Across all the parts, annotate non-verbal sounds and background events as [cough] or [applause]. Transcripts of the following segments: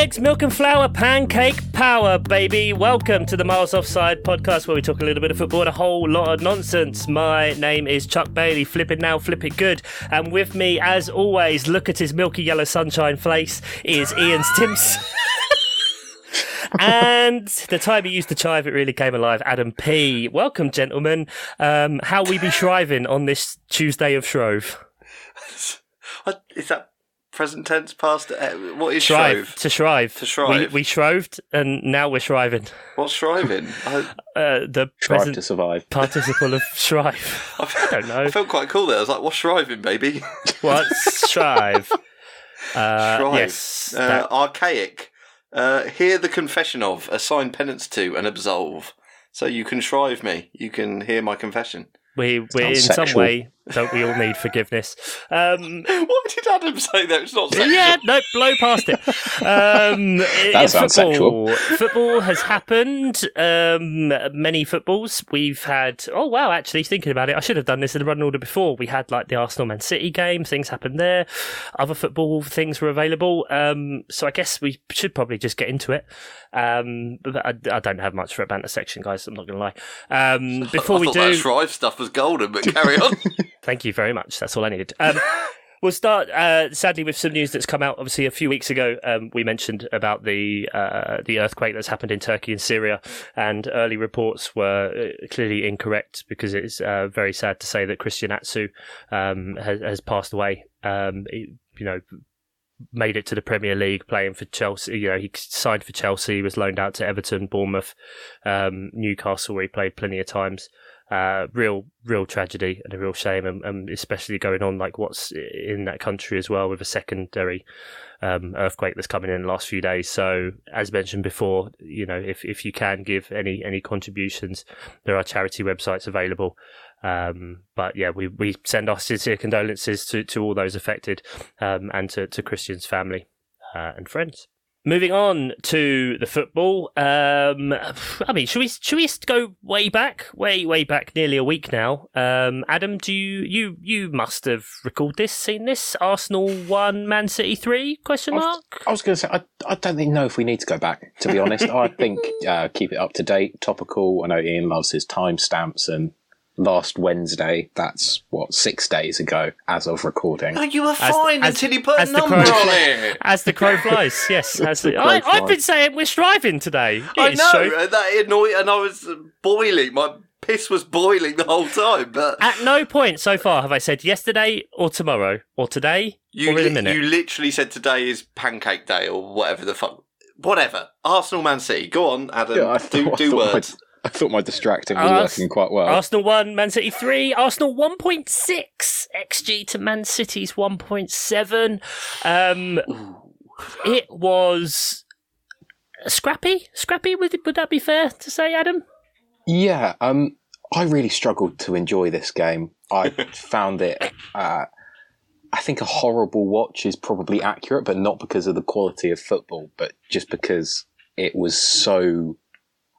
eggs, milk and flour, pancake power, baby. Welcome to the Miles Offside podcast where we talk a little bit of football and a whole lot of nonsense. My name is Chuck Bailey, flip it now, flip it good. And with me, as always, look at his milky yellow sunshine face, is Ian Stimps. [laughs] and the time he used to chive, it really came alive. Adam P. Welcome, gentlemen. Um, how we be shriving on this Tuesday of Shrove? [laughs] Is that present tense, past? Uh, what is Shrive. shrove? To shrive. To shrive. We, we shrived, and now we're shriving. What's shriving? [laughs] I, Uh, the Strive present to survive. [laughs] participle of shrive. I, don't know. I felt quite cool there. I was like, "What's shriving, baby?" [laughs] What's shrive? Uh, Shrive. yes. Uh, that- archaic. Uh, hear the confession of, assign penance to, and absolve. So you can shrive me. You can hear my confession. we, we're in Sounds some way, don't we all need forgiveness? Um, What did Adam say that? It's not sexual. yeah, no, blow past it. Um, [laughs] That in sounds football, football has happened. Um, many footballs. We've had. Oh wow! Actually, thinking about it, I should have done this in the run order before. We had like the Arsenal Man City game. Things happened there. Other football things were available. Um, so I guess we should probably just get into it. Um, but I, I don't have much for a banter section, guys. I'm not going to lie. Um, [laughs] before we do, that shrive stuff was golden, but carry on. [laughs] Thank you very much. That's all I needed. Um, [laughs] we'll start, uh, sadly, with some news that's come out. Obviously, a few weeks ago, um, we mentioned about the uh, the earthquake that's happened in Turkey and Syria, and early reports were uh, clearly incorrect because it's uh, very sad to say that Christian Atsu um, has, has passed away. Um, he- you know. Made it to the Premier League, playing for Chelsea. You know, he signed for Chelsea. Was loaned out to Everton, Bournemouth, um, Newcastle, where he played plenty of times uh, real real tragedy and a real shame and, and especially going on like what's in that country as well with a secondary um, earthquake that's coming in the last few days. So as mentioned before you know if, if you can give any any contributions there are charity websites available. Um, but yeah we, we send our sincere condolences to, to all those affected um, and to, to Christian's family uh, and friends Moving on to the football. Um, I mean, should we should we go way back, way way back, nearly a week now? Um, Adam, do you you you must have recalled this, seen this? Arsenal one, Man City three? Question I was- mark. I was going to say, I, I don't even know if we need to go back, to be honest. I think uh, keep it up to date, topical. I know Ian loves his timestamps, and last Wednesday, that's what, six days ago, as of recording. no, you were As- fine as- until you put a number crow on it. As the crow flies, [laughs] yes. As the, the crow I, I've been saying we're striving today. I know, so- and that annoyed, and I was boiling. My piss was boiling the whole time. But At no point so far have I said yesterday or tomorrow or today you, or in a minute. you literally said today is Pancake Day or whatever the fuck. Whatever. Arsenal, Man City. Go on, Adam. Yeah, I do do thought my- words. I thought my distracting was Ars- working quite well. Arsenal 1, Man City 3, Arsenal 1.6, XG to Man City's 1.7. Um, it was scrappy. Scrappy, would, would that be fair to say, Adam? Yeah, um, I really struggled to enjoy this game. I [laughs] found it, uh, I think a horrible watch is probably accurate, but not because of the quality of football, but just because it was so,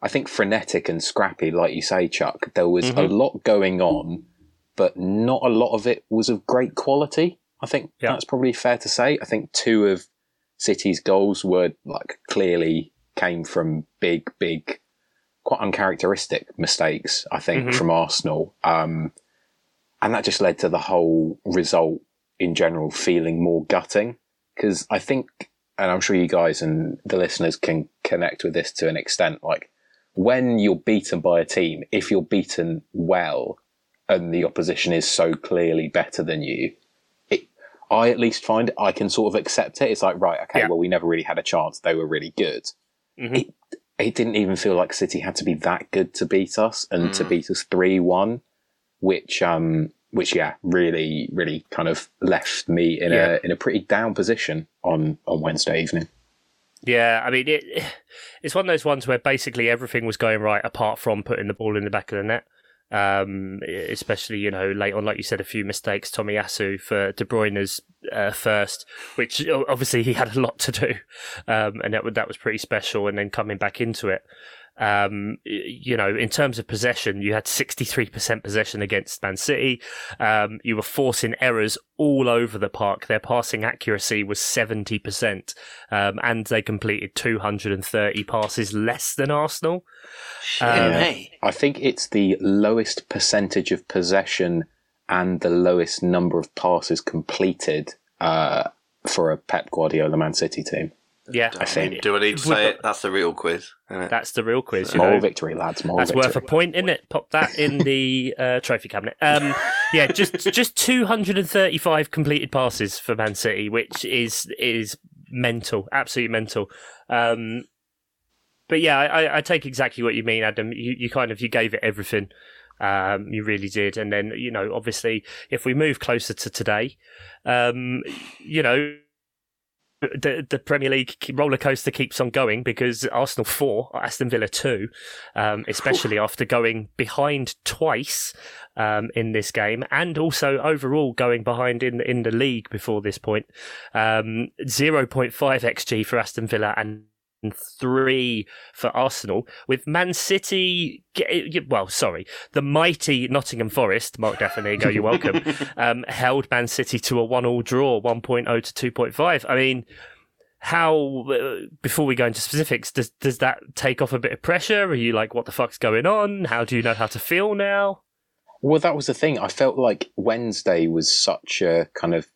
I think, frenetic and scrappy, like you say, Chuck. There was a Mhm. lot going on, but not a lot of it was of great quality. I think Yeah. that's probably fair to say. I think two of City's goals were like clearly came from big, big quite uncharacteristic mistakes, I think, Mhm. from Arsenal. Um, and that just led to the whole result in general feeling more gutting. Because I think, and I'm sure you guys and the listeners can connect with this to an extent, like when you're beaten by a team, if you're beaten well and the opposition is so clearly better than you, it, I at least find I can sort of accept it. It's like, right, okay, Yeah. well, we never really had a chance. They were really good Mhm. it it didn't even feel like City had to be that good to beat us and to Mm. beat us three one, which um which yeah really really kind of left me in Yeah. a in a pretty down position on on Wednesday evening. Yeah, I mean, it, [sighs] it's one of those ones where basically everything was going right apart from putting the ball in the back of the net. Um, especially, you know, late on, like you said, a few mistakes. Tomiyasu for De Bruyne's uh, first, which obviously he had a lot to do, um, and that that was pretty special. And then coming back into it, um, you know, in terms of possession, you had 63% possession against Man City. Um, you were forcing errors all over the park. Their passing accuracy was 70%, um, and they completed 230 passes less than Arsenal. Um. I think it's the lowest percentage of possession and the lowest number of passes completed uh, for a Pep Guardiola Man City team. Yeah, I think. Do I need to say it? That's the real quiz. That's the real quiz. Moral victory, lads. Moral That's victory. worth a point, isn't it? Pop that in the uh, trophy cabinet. Um, yeah, just just 235 completed passes for Man City, which is is mental, absolutely mental. Um, but yeah, I, I, take exactly what you mean, Adam. You, you kind of you gave it everything. Um, you really did. And then, you know, obviously, if we move closer to today, um, you know, the the Premier League roller coaster keeps on going because Arsenal four, Aston Villa two, um, especially after going behind twice um, in this game, and also overall going behind in in the league before this point. Um, zero point five xG for Aston Villa and three for Arsenal, with Man City. Well, sorry, the mighty Nottingham Forest, Mark Daffinigo, you're welcome, [laughs] um, held Man City to a one-all draw, 1.0 to 2.5. I mean, how? Uh, before we go into specifics, does does that take off a bit of pressure? Are you like, what the fuck's going on? How do you know how to feel now? Well, that was the thing. I felt like Wednesday was such a kind of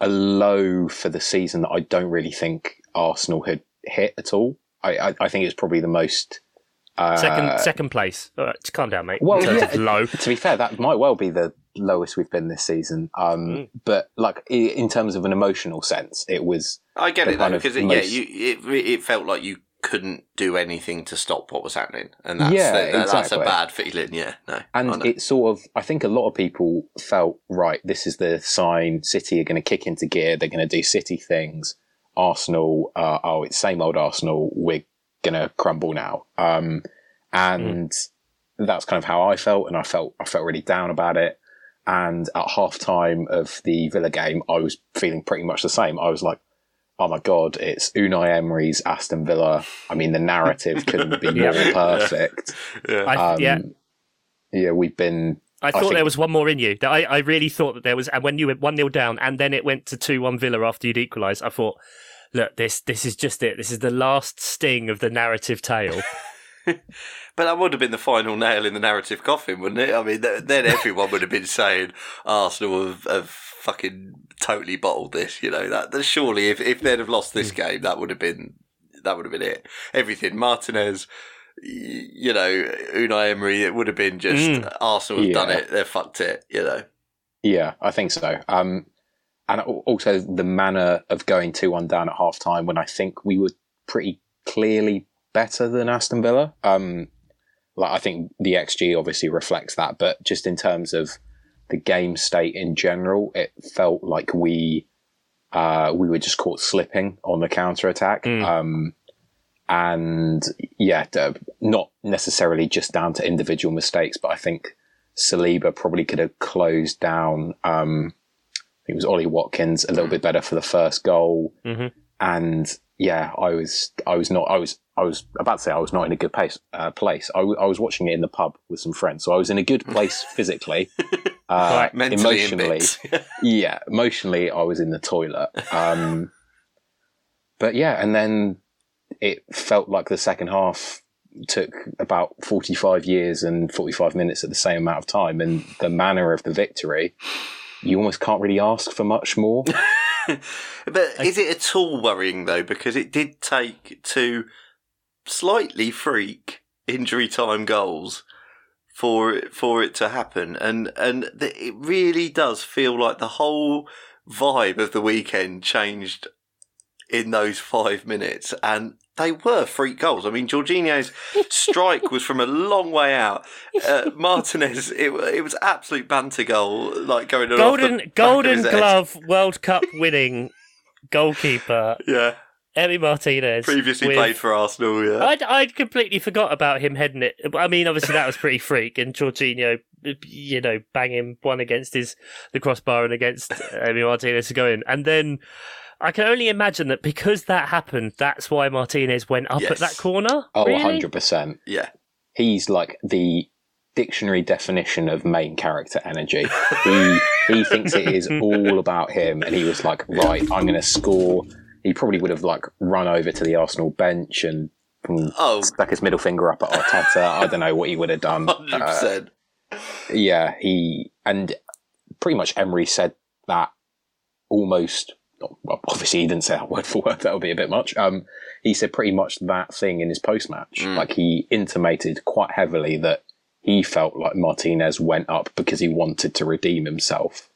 a low for the season that I don't really think Arsenal had hit at all. I, I, I think it's probably the most. Uh, second second place. All right, calm down, mate. Well, yeah, low. To be fair, that might well be the lowest we've been this season. Um, mm. But like in terms of an emotional sense, it was. I get it though, because it, most... yeah, you it it felt like you couldn't do anything to stop what was happening, and that's yeah, the, exactly. that's a bad feeling. Yeah, no, and it sort of I think a lot of people felt right. This is the sign. City are going to kick into gear. They're going to do City things Arsenal, uh, oh, it's same old Arsenal. We're gonna crumble now. Um, and mm. that's kind of how I felt, and I felt I felt really down about it. And at half time of the Villa game, I was feeling pretty much the same. I was like, oh my god, it's Unai Emery's Aston Villa. I mean, the narrative couldn't be [laughs] more perfect. Yeah. I, um, yeah. yeah, we've been I thought I there was one more in you. I, I really thought that there was, and when you went one 0 down, and then it went to two one Villa after you'd equalised. I thought, look, this this is just it. This is the last sting of the narrative tale. [laughs] but that would have been the final nail in the narrative coffin, wouldn't it? I mean, then everyone would have been saying Arsenal have, have fucking totally bottled this. You know that, that surely if if they'd have lost this hmm. game, that would have been that would have been it. Everything Martinez you know, Unai Emery, it would have been just mm. Arsenal have yeah. done it. They've fucked it, you know. Yeah, I think so. Um, and also the manner of going 2 1 down at half time when I think we were pretty clearly better than Aston Villa. Um, like I think the XG obviously reflects that, but just in terms of the game state in general, it felt like we uh, we were just caught slipping on the counter attack. Mm. Um, and yeah, not necessarily just down to individual mistakes, but I think Saliba probably could have closed down. Um, it was Ollie Watkins a little bit better for the first goal, mm-hmm. and yeah, I was, I was not, I was, I was about to say I was not in a good pace, uh, place. I, w- I was watching it in the pub with some friends, so I was in a good place [laughs] physically. [laughs] Uh, right, emotionally, [laughs] yeah, emotionally, I was in the toilet. Um, but yeah, and then it felt like the second half took about 45 years and 45 minutes at the same amount of time. And the manner of the victory, you almost can't really ask for much more. [laughs] but is it at all worrying though? Because it did take two slightly freak injury time goals for it, for it to happen, and and it really does feel like the whole vibe of the weekend changed in those five minutes, and they were freak goals. I mean, Jorginho's [laughs] strike was from a long way out. Uh, Martinez, it, it was absolute banter goal, like going golden golden glove World Cup winning goalkeeper. Yeah. Emi Martinez. Previously with, played for Arsenal, yeah. I'd, I'd completely forgot about him heading it. I mean, obviously that was pretty freak, and Jorginho you know, banging one against his the crossbar and against Emi Martinez to go in, and then. I can only imagine that because that happened, that's why Martinez went up Yes. at that corner. Oh, really? 100%. Yeah. He's like the dictionary definition of main character energy. [laughs] he he thinks it is all about him, and he was like, right, I'm going to score. He probably would have like run over to the Arsenal bench and mm, Oh, stuck his middle finger up at Arteta. I don't know what he would have done. [laughs] 100%. Uh, yeah, he and pretty much Emery said that almost. Well, obviously, he didn't say that word [laughs] for word. That would be a bit much. Um, he said pretty much that thing in his post match. Mm. Like he intimated quite heavily that he felt like Martinez went up because he wanted to redeem himself.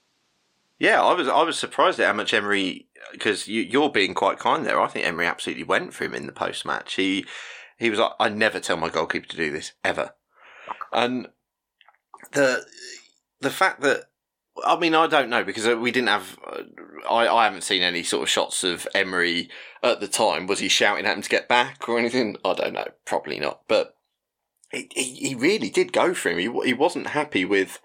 Yeah, I was I was surprised at how much Emery because you, you're being quite kind there. I think Emery absolutely went for him in the post match. He he was like, I never tell my goalkeeper to do this ever, and the the fact that I mean I don't know because we didn't have uh, I I haven't seen any sort of shots of Emery at the time. Was he shouting at him to get back or anything? I don't know. Probably not, but. He he really did go for him. He, he wasn't happy with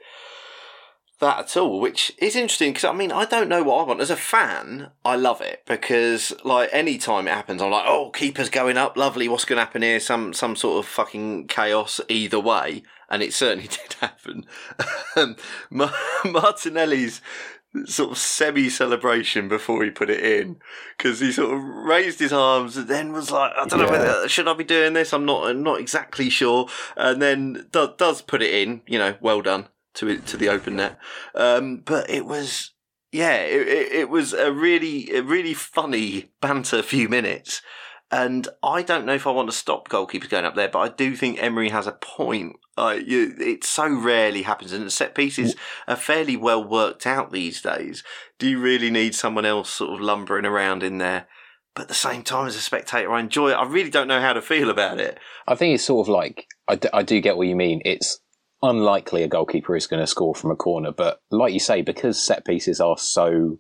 that at all, which is interesting because I mean I don't know what I want as a fan. I love it because like any time it happens, I'm like, oh, keeper's going up, lovely. What's going to happen here? Some some sort of fucking chaos either way, and it certainly [laughs] did happen. Um, [laughs] Martinelli's sort of semi celebration before he put it in because he sort of raised his arms and then was like, I don't know whether should I be doing this. I'm not I'm not exactly sure, and then do, does put it in. You know, well done to to the open net. Um, but it was yeah, it, it, it was a really a really funny banter [laughs] few minutes. And I don't know if I want to stop goalkeepers going up there, but I do think Emery has a point. Uh, you, it so rarely happens, and the set pieces are fairly well worked out these days. Do you really need someone else sort of lumbering around in there? But at the same time, as a spectator, I enjoy it. I really don't know how to feel about it. I think it's sort of like I, d- I do get what you mean. It's unlikely a goalkeeper is going to score from a corner, but like you say, because set pieces are so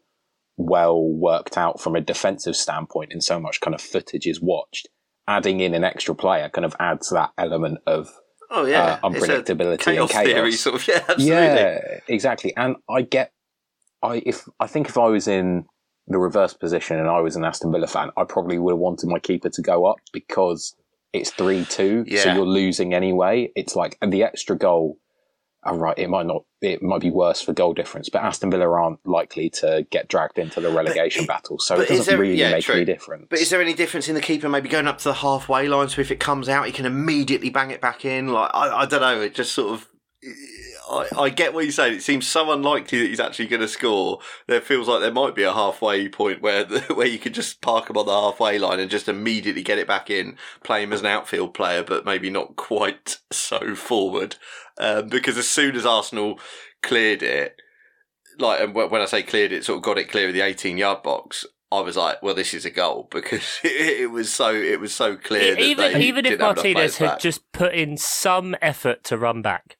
well worked out from a defensive standpoint, and so much kind of footage is watched, adding in an extra player kind of adds that element of Oh yeah, Uh, unpredictability and chaos theory, sort of. Yeah, absolutely. yeah, exactly. And I get, I if I think if I was in the reverse position and I was an Aston Villa fan, I probably would have wanted my keeper to go up because it's three two, so you're losing anyway. It's like and the extra goal. All right, it might not. It might be worse for goal difference, but Aston Villa aren't likely to get dragged into the relegation it- battle, so it doesn't there- really yeah, make true. any difference. But is there any difference in the keeper maybe going up to the halfway line so if it comes out, he can immediately bang it back in? Like I, I don't know. It just sort of. I, I get what you're saying. It seems so unlikely that he's actually going to score. There feels like there might be a halfway point where the, [laughs] where you could just park him on the halfway line and just immediately get it back in, play him as an outfield player, but maybe not quite [laughs] so forward. Um, because as soon as Arsenal cleared it, like and when I say cleared it, sort of got it clear of the 18 yard box. I was like, well, this is a goal [laughs] because it, it was so it was so clear. that even even if Martinez had back. just put in some effort to run back.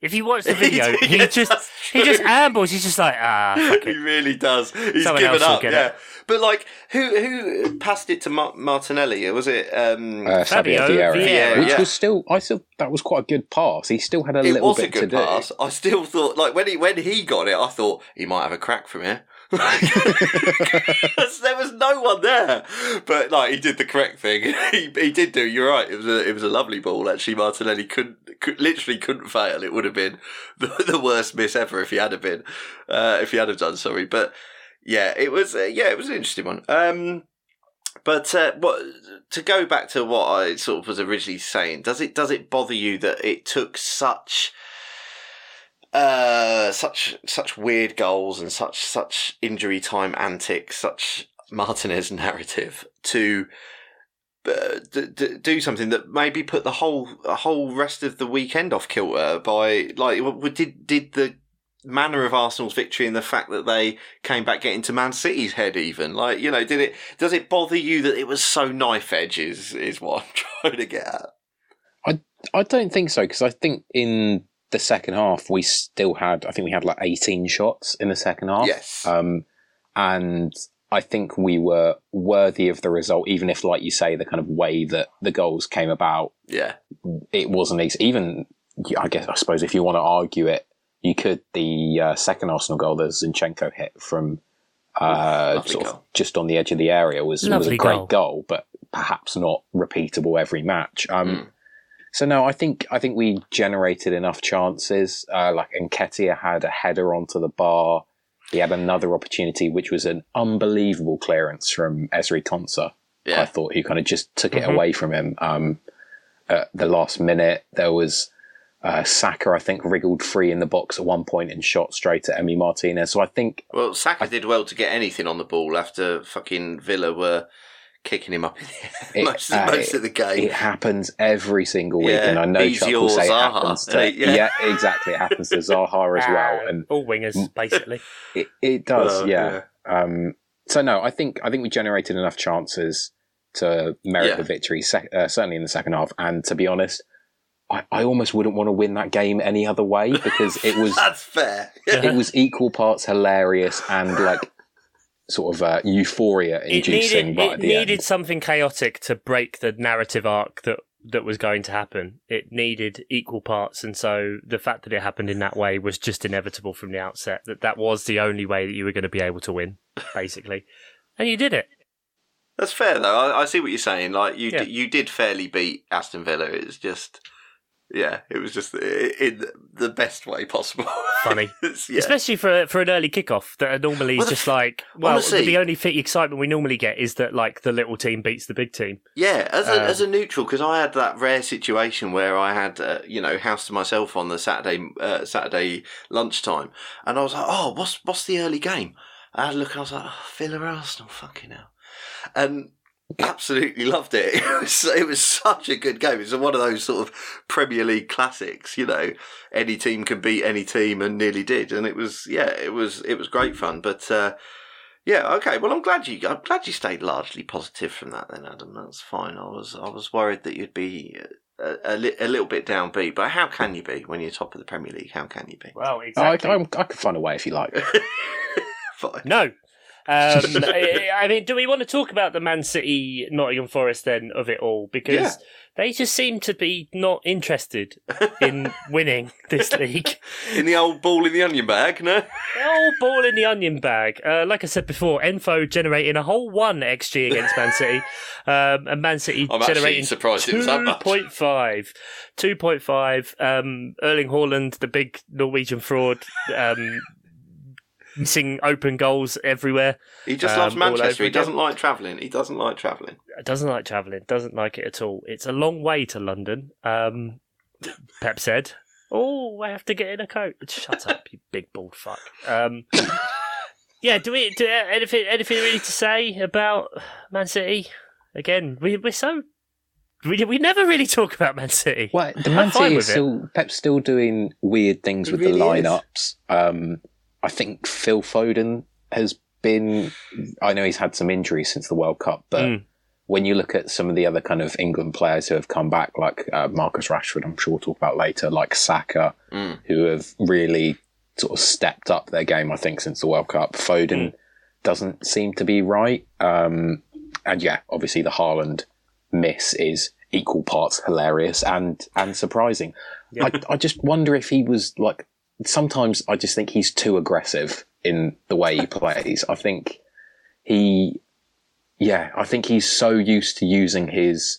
If you watch the [laughs] video, did, he yeah, just he just [laughs] ambles. He's just like ah, fuck he really does. He's Someone given else will up. get Yeah, it. but like, who who passed it to Mar- Martinelli? Was it? Um, uh, Fabio Fabio Vieira, Vieira, which yeah. was still, I thought that was quite a good pass. He still had a little bit to this it little was a bit to good do. pass. I still thought, like when he when he got it, I thought he might have a crack from here. There was no one there, but like he did the correct thing. [laughs] he he did do. You're right. It was a it was a lovely ball. Actually, Martinelli couldn't could, literally couldn't fail. It would have been [laughs] the, the worst miss ever if he had have been uh, if he had have done. Sorry, but yeah, it was uh, yeah, it was an interesting one. Um, but uh, what to go back to what I sort of was originally saying? Does it does it bother you that it took such uh such such weird goals and such such injury time antics, such Martinez [laughs] narrative to uh, d- d- do something that maybe put the whole whole rest of the weekend off kilter by like did did the manner of Arsenal's victory and the fact that they came back getting to Man City's head even like you know did it does it bother you that it was so knife edge is, is what I'm [laughs] trying to get at? I don't think so because I think in the second half we still had I think we had like 18 shots in the second half. yes Um, and I think we were worthy of the result, even if, like you say, the kind of way that the goals came about, yeah it wasn't easy. Even I guess I suppose if you want to argue it, you could. The uh, second Arsenal goal that Zinchenko hit from uh, sort of just on the edge of the area was, was a great goal. goal. but perhaps not repeatable every match. Um, mm. So no, I think I think we generated enough chances. Uh, like Nketiah had a header onto the bar. He had another opportunity, which was an unbelievable clearance from Ezri Konsa. Yeah. I thought he kind of just took it mm-hmm. away from him. Um, at the last minute, there was uh, Saka, I think, wriggled free in the box at one point and shot straight at Emi Martinez. So I think. Well, Saka I, did well to get anything on the ball after fucking Villa were kicking him up in the air [laughs] most, uh, most of the game. It happens every single week, yeah, and I know Chuck will say Zaha. it happens to [laughs] yeah. yeah. exactly. It happens to Zaha as [laughs] well, and all wingers basically. It, it does, yeah. yeah. Um, so no, I think I think we generated enough chances to merit the victory, sec- uh, certainly in the second half. And to be honest, I, I almost wouldn't want to win that game any other way because it was that's fair. it was equal parts hilarious and like sort of uh, euphoria inducing. It needed, it needed end. something chaotic to break the narrative arc that that was going to happen. It needed equal parts, and so the fact that it happened in that way was just inevitable from the outset. That that was the only way that you were going to be able to win, basically, [laughs] and you did it. That's fair though. I, I see what you're saying. Like you, yeah. d- you did fairly beat Aston Villa. It's just yeah, it was just in the best way possible. [laughs] Funny, yeah. especially for for an early kickoff that normally well, is just like well, honestly, the only excitement we normally get is that like the little team beats the big team. Yeah, as a, um, as a neutral, because I had that rare situation where I had uh, you know house to myself on the Saturday uh, Saturday lunchtime, and I was like, oh, what's what's the early game? I had a look, and I was like, oh, Villa Arsenal, fucking hell, and absolutely loved it. [laughs] It was it was such a good game. It's one of those sort of Premier League classics. You know, any team can beat any team, and nearly did. And it was yeah, it was it was great fun. But uh, yeah, okay. Well, I'm glad you I'm glad you stayed largely positive from that. Then, Adam, that's fine. I was I was worried that you'd be. A, a, a, little bit downbeat, but how can you be when you're top of the Premier League? How can you be? Well, exactly. I, I, I can find a way if you like. [laughs] Fine. No, um, [laughs] I mean, do we want to talk about the Man City Nottingham Forest then of it all? Because yeah. they just seem to be not interested in [laughs] winning this league. In the old ball in the onion bag, no? The old ball in the onion bag. Uh, like I said before, Enfo generating a whole one XG against Man City, [laughs] um, and Man City I'm generating surprised 2.5. 2.5. Um, Erling Haaland, the big Norwegian fraud. Um, missing open goals everywhere. He just um, loves Manchester. He doesn't like travelling. He doesn't like travelling. Doesn't like travelling. Doesn't like it at all. It's a long way to London. Um, Pep said. Oh, I have to get in a coat. Shut up, you big bald fuck. Um, [laughs] yeah, do we do anything anything really to say about Man City? Again, we we're so we, we never really talk about Man City. Well, the Man City is still Pep's still doing weird things with really the lineups. Um, I think Phil Foden has been. I know he's had some injuries since the World Cup, but mm. when you look at some of the other kind of England players who have come back, like uh, Marcus Rashford, I'm sure we'll talk about later, like Saka, mm. who have really sort of stepped up their game, I think, since the World Cup. Foden mm. doesn't seem to be right. Um, and yeah, obviously the Haaland miss is equal parts hilarious and and surprising. Yeah. I, I just wonder if he was like sometimes I just think he's too aggressive in the way he plays. I think he, yeah, I think he's so used to using his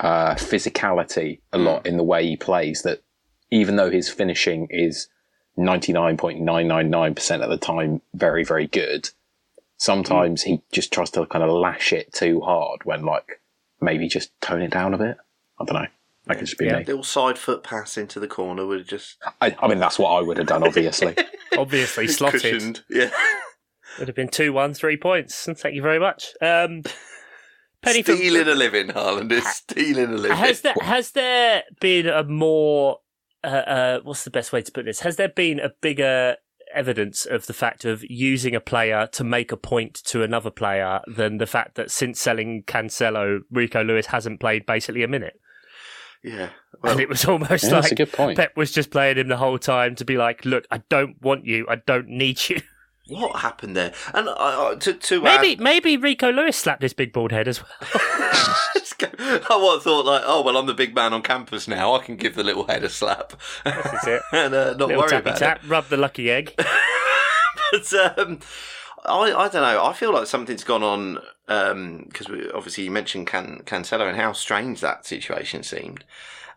uh, physicality a lot hmm. in the way he plays that even though his finishing is 99.999% of the time very, very good, sometimes he just tries to kind of lash it too hard when like maybe just tone it down a bit. I don't know. That could just be yeah. me. Little side foot pass into the corner would have just. I, I mean, that's what I would have done, obviously. [laughs] obviously, slotted. Cushioned. Yeah. [laughs] Would have been 2 1, three points. Thank you very much. Um, Penny stealing for, a living, Haaland is stealing a living. Has there, has there been a more. Uh, uh, what's the best way to put this? Has there been a bigger evidence of the fact of using a player to make a point to another player than the fact that since selling Cancelo, Rico Lewis hasn't played basically a minute? Yeah. Well, and it was almost yeah, like Pep was just playing him the whole time to be like, look, I don't want you. I don't need you. [laughs] what happened there? And uh, to, to maybe add, maybe Rico Lewis slapped his big bald head as well. [laughs] I thought like, oh well, I'm the big man on campus now. I can give the little head a slap. That's it. [laughs] and uh, not Little worry about tap, rub the lucky egg. But um, I, I don't know. I feel like something's gone on because we obviously you mentioned Can, Cancelo and how strange that situation seemed,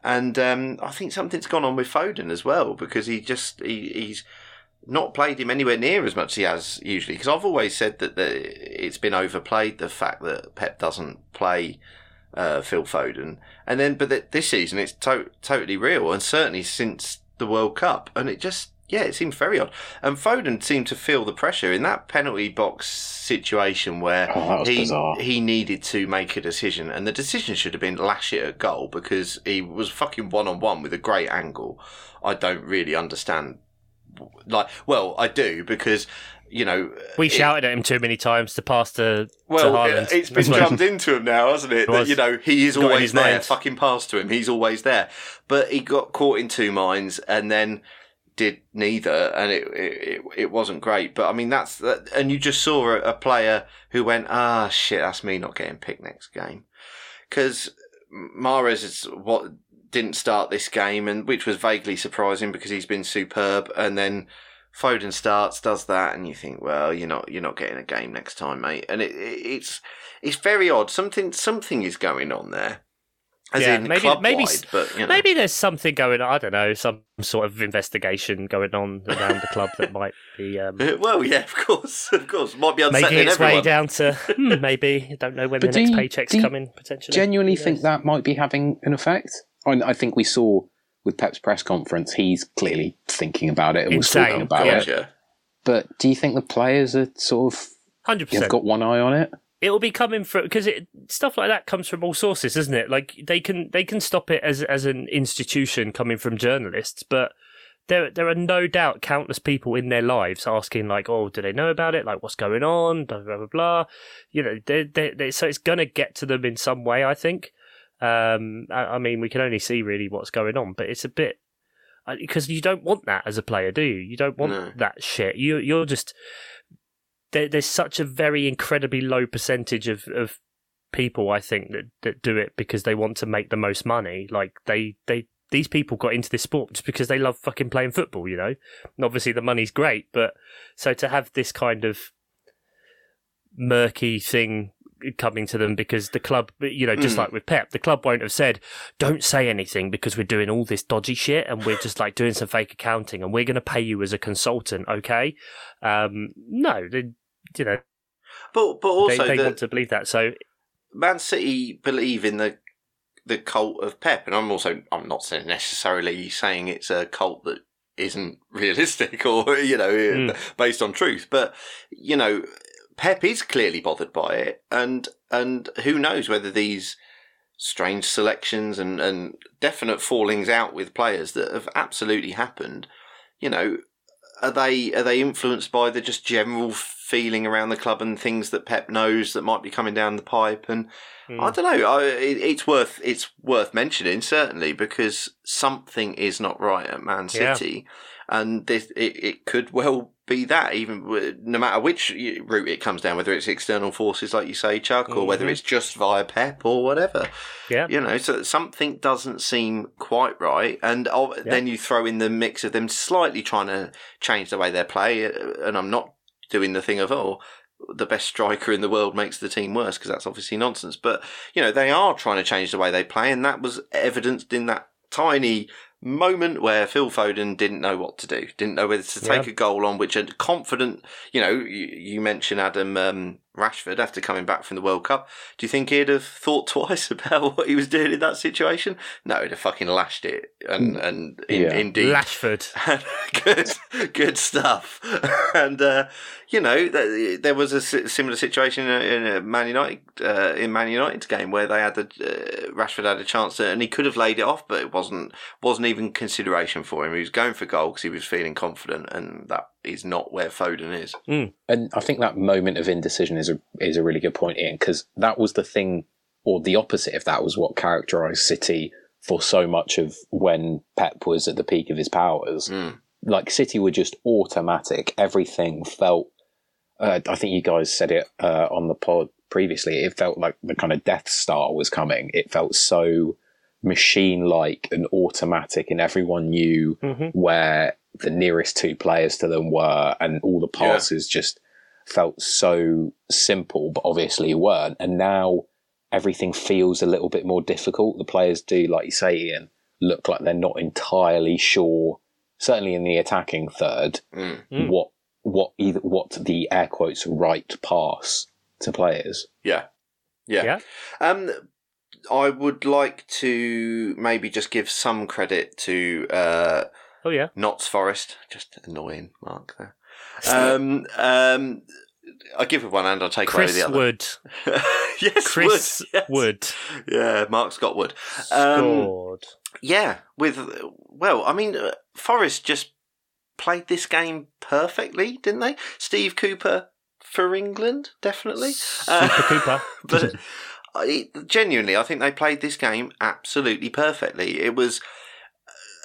and um, I think something's gone on with Foden as well because he just he, he's not played him anywhere near as much as he has usually. Because I've always said that the, it's been overplayed the fact that Pep doesn't play uh, Phil Foden, and then but that this season it's to- totally real, and certainly since the World Cup, and it just yeah, it seems very odd. And Foden seemed to feel the pressure in that penalty box situation where Oh, he bizarre. he needed to make a decision, and the decision should have been lash it at goal because he was fucking one on one with a great angle. I don't really understand. Like, well, I do because you know We it- shouted at him too many times to pass to, well, to Haaland. it's been That's what- drummed [laughs] into him now, hasn't it? It That you know he is always there. mind. Fucking pass to him. He's always there. But he got caught in two minds and then did neither, and it it, it wasn't great. But I mean, that's that, and you just saw a, a player who went, ah, shit, that's me not getting picked next game, because Mahrez is what didn't start this game, and which was vaguely surprising because he's been superb, and then. Foden starts, does that, and you think, well, you're not, you're not getting a game next time, mate. And it, it, it's, it's very odd. Something, something is going on there, as Yeah, in maybe- maybe But you know. Maybe there's something going on. I don't know, some sort of investigation going on around the club that might be um, [laughs] well, yeah, of course, of course, might be unsettling making its everyone. way down to [laughs] hmm, maybe. I don't know when But the next you- paycheck's do you coming potentially. genuinely Who think that might be having an effect. I, I think we saw with Pep's press conference, he's clearly thinking about it and was Insane, talking about yeah. it. Gotcha. But do you think the players are sort of Hundred you know, percent. got one eye on it? It will be coming from because it stuff like that comes from all sources, isn't it? Like they can they can stop it as as an institution coming from journalists, but there there are no doubt countless people in their lives asking like, oh, do they know about it? Like, what's going on? Blah blah blah. blah. You know, they they they so it's gonna get to them in some way. I think. Um, I, I mean, we can only see really what's going on, but it's a bit because you don't want that as a player, do you? You don't want No. that shit. You you're just there, there's such a very incredibly low percentage of, of people I think that, that do it because they want to make the most money. Like they they these people got into this sport just because they love fucking playing football, you know. And obviously the money's great, but so to have this kind of murky thing coming to them because the club, you know, just Mm. like with Pep, the club won't have said, "Don't say anything because we're doing all this dodgy shit and we're just like doing some fake accounting and we're going to pay you as a consultant." Okay, um, no, they, you know, But but also they the, want to believe that. So Man City believe in the the cult of Pep, and I'm also I'm not saying necessarily saying it's a cult that isn't [laughs] realistic or you know Mm. based on truth, but you know Pep is clearly bothered by it, and and who knows whether these strange selections and and definite fallings out with players that have absolutely happened, you know. Are they are they influenced by the just general feeling around the club and things that Pep knows that might be coming down the pipe and mm, I don't know. I, it, it's worth it's worth mentioning certainly because something is not right at Man Yeah. And this it, it could well be that even no matter which route it comes down, whether it's external forces like you say, Chuck, or whether Mhm. it's just via Pep or whatever. yeah, You know, so something doesn't seem quite right, and oh, then you throw in the mix of them slightly trying to change the way they play, and I'm not doing the thing of oh, the best striker in the world makes the team worse because that's obviously nonsense. But you know, they are trying to change the way they play, and that was evidenced in that tiny moment where Phil Foden didn't know what to do, didn't know whether to take Yeah. a goal on which a confident, you know, you, you mentioned Adam um, Rashford after coming back from the World Cup. Do you think he'd have thought [laughs] twice about what he was doing in that situation? No, he'd have fucking lashed it, and and in, Yeah. indeed Lashford. [laughs] good, good stuff. [laughs] and uh, you know, there was a similar situation in a, in a Man United uh, in Man United's game where they had the uh, Rashford had a chance to, and he could have laid it off, but it wasn't wasn't even consideration for him. He was going for goal because he was feeling confident, and that is not where Foden is. And I think that moment of indecision is a is a really good point, Ian, because that was the thing, or the opposite of that was what characterised City for so much of when Pep was at the peak of his powers. Mm. Like City were just automatic; everything felt uh, I think you guys said it uh, on the pod previously. It felt like the kind of Death Star was coming. It felt so machine-like and automatic, and everyone knew Mhm. where the nearest two players to them were, and all the Yeah. passes just felt so simple, but obviously weren't. And now everything feels a little bit more difficult. The players do, like you say, Ian, look like they're not entirely sure. Certainly in the attacking third, Mm. Mm. what what either what the air quotes right pass to players. Yeah. Yeah. Yeah. Um, I would like to maybe just give some credit to uh, Oh yeah. Notts Forest. Just annoying, Mark. There. [laughs] Um, um, I give it one and I'll take Chris away the other. Wood. [laughs] yes, Chris Wood. yes. Wood Yeah, Mark Scott Wood. Um, scored. Yeah, with well, I mean, uh, Forest just played this game perfectly, didn't they? Steve Cooper for England, definitely. Uh, Cooper. [laughs] but I, genuinely, I think they played this game absolutely perfectly. It was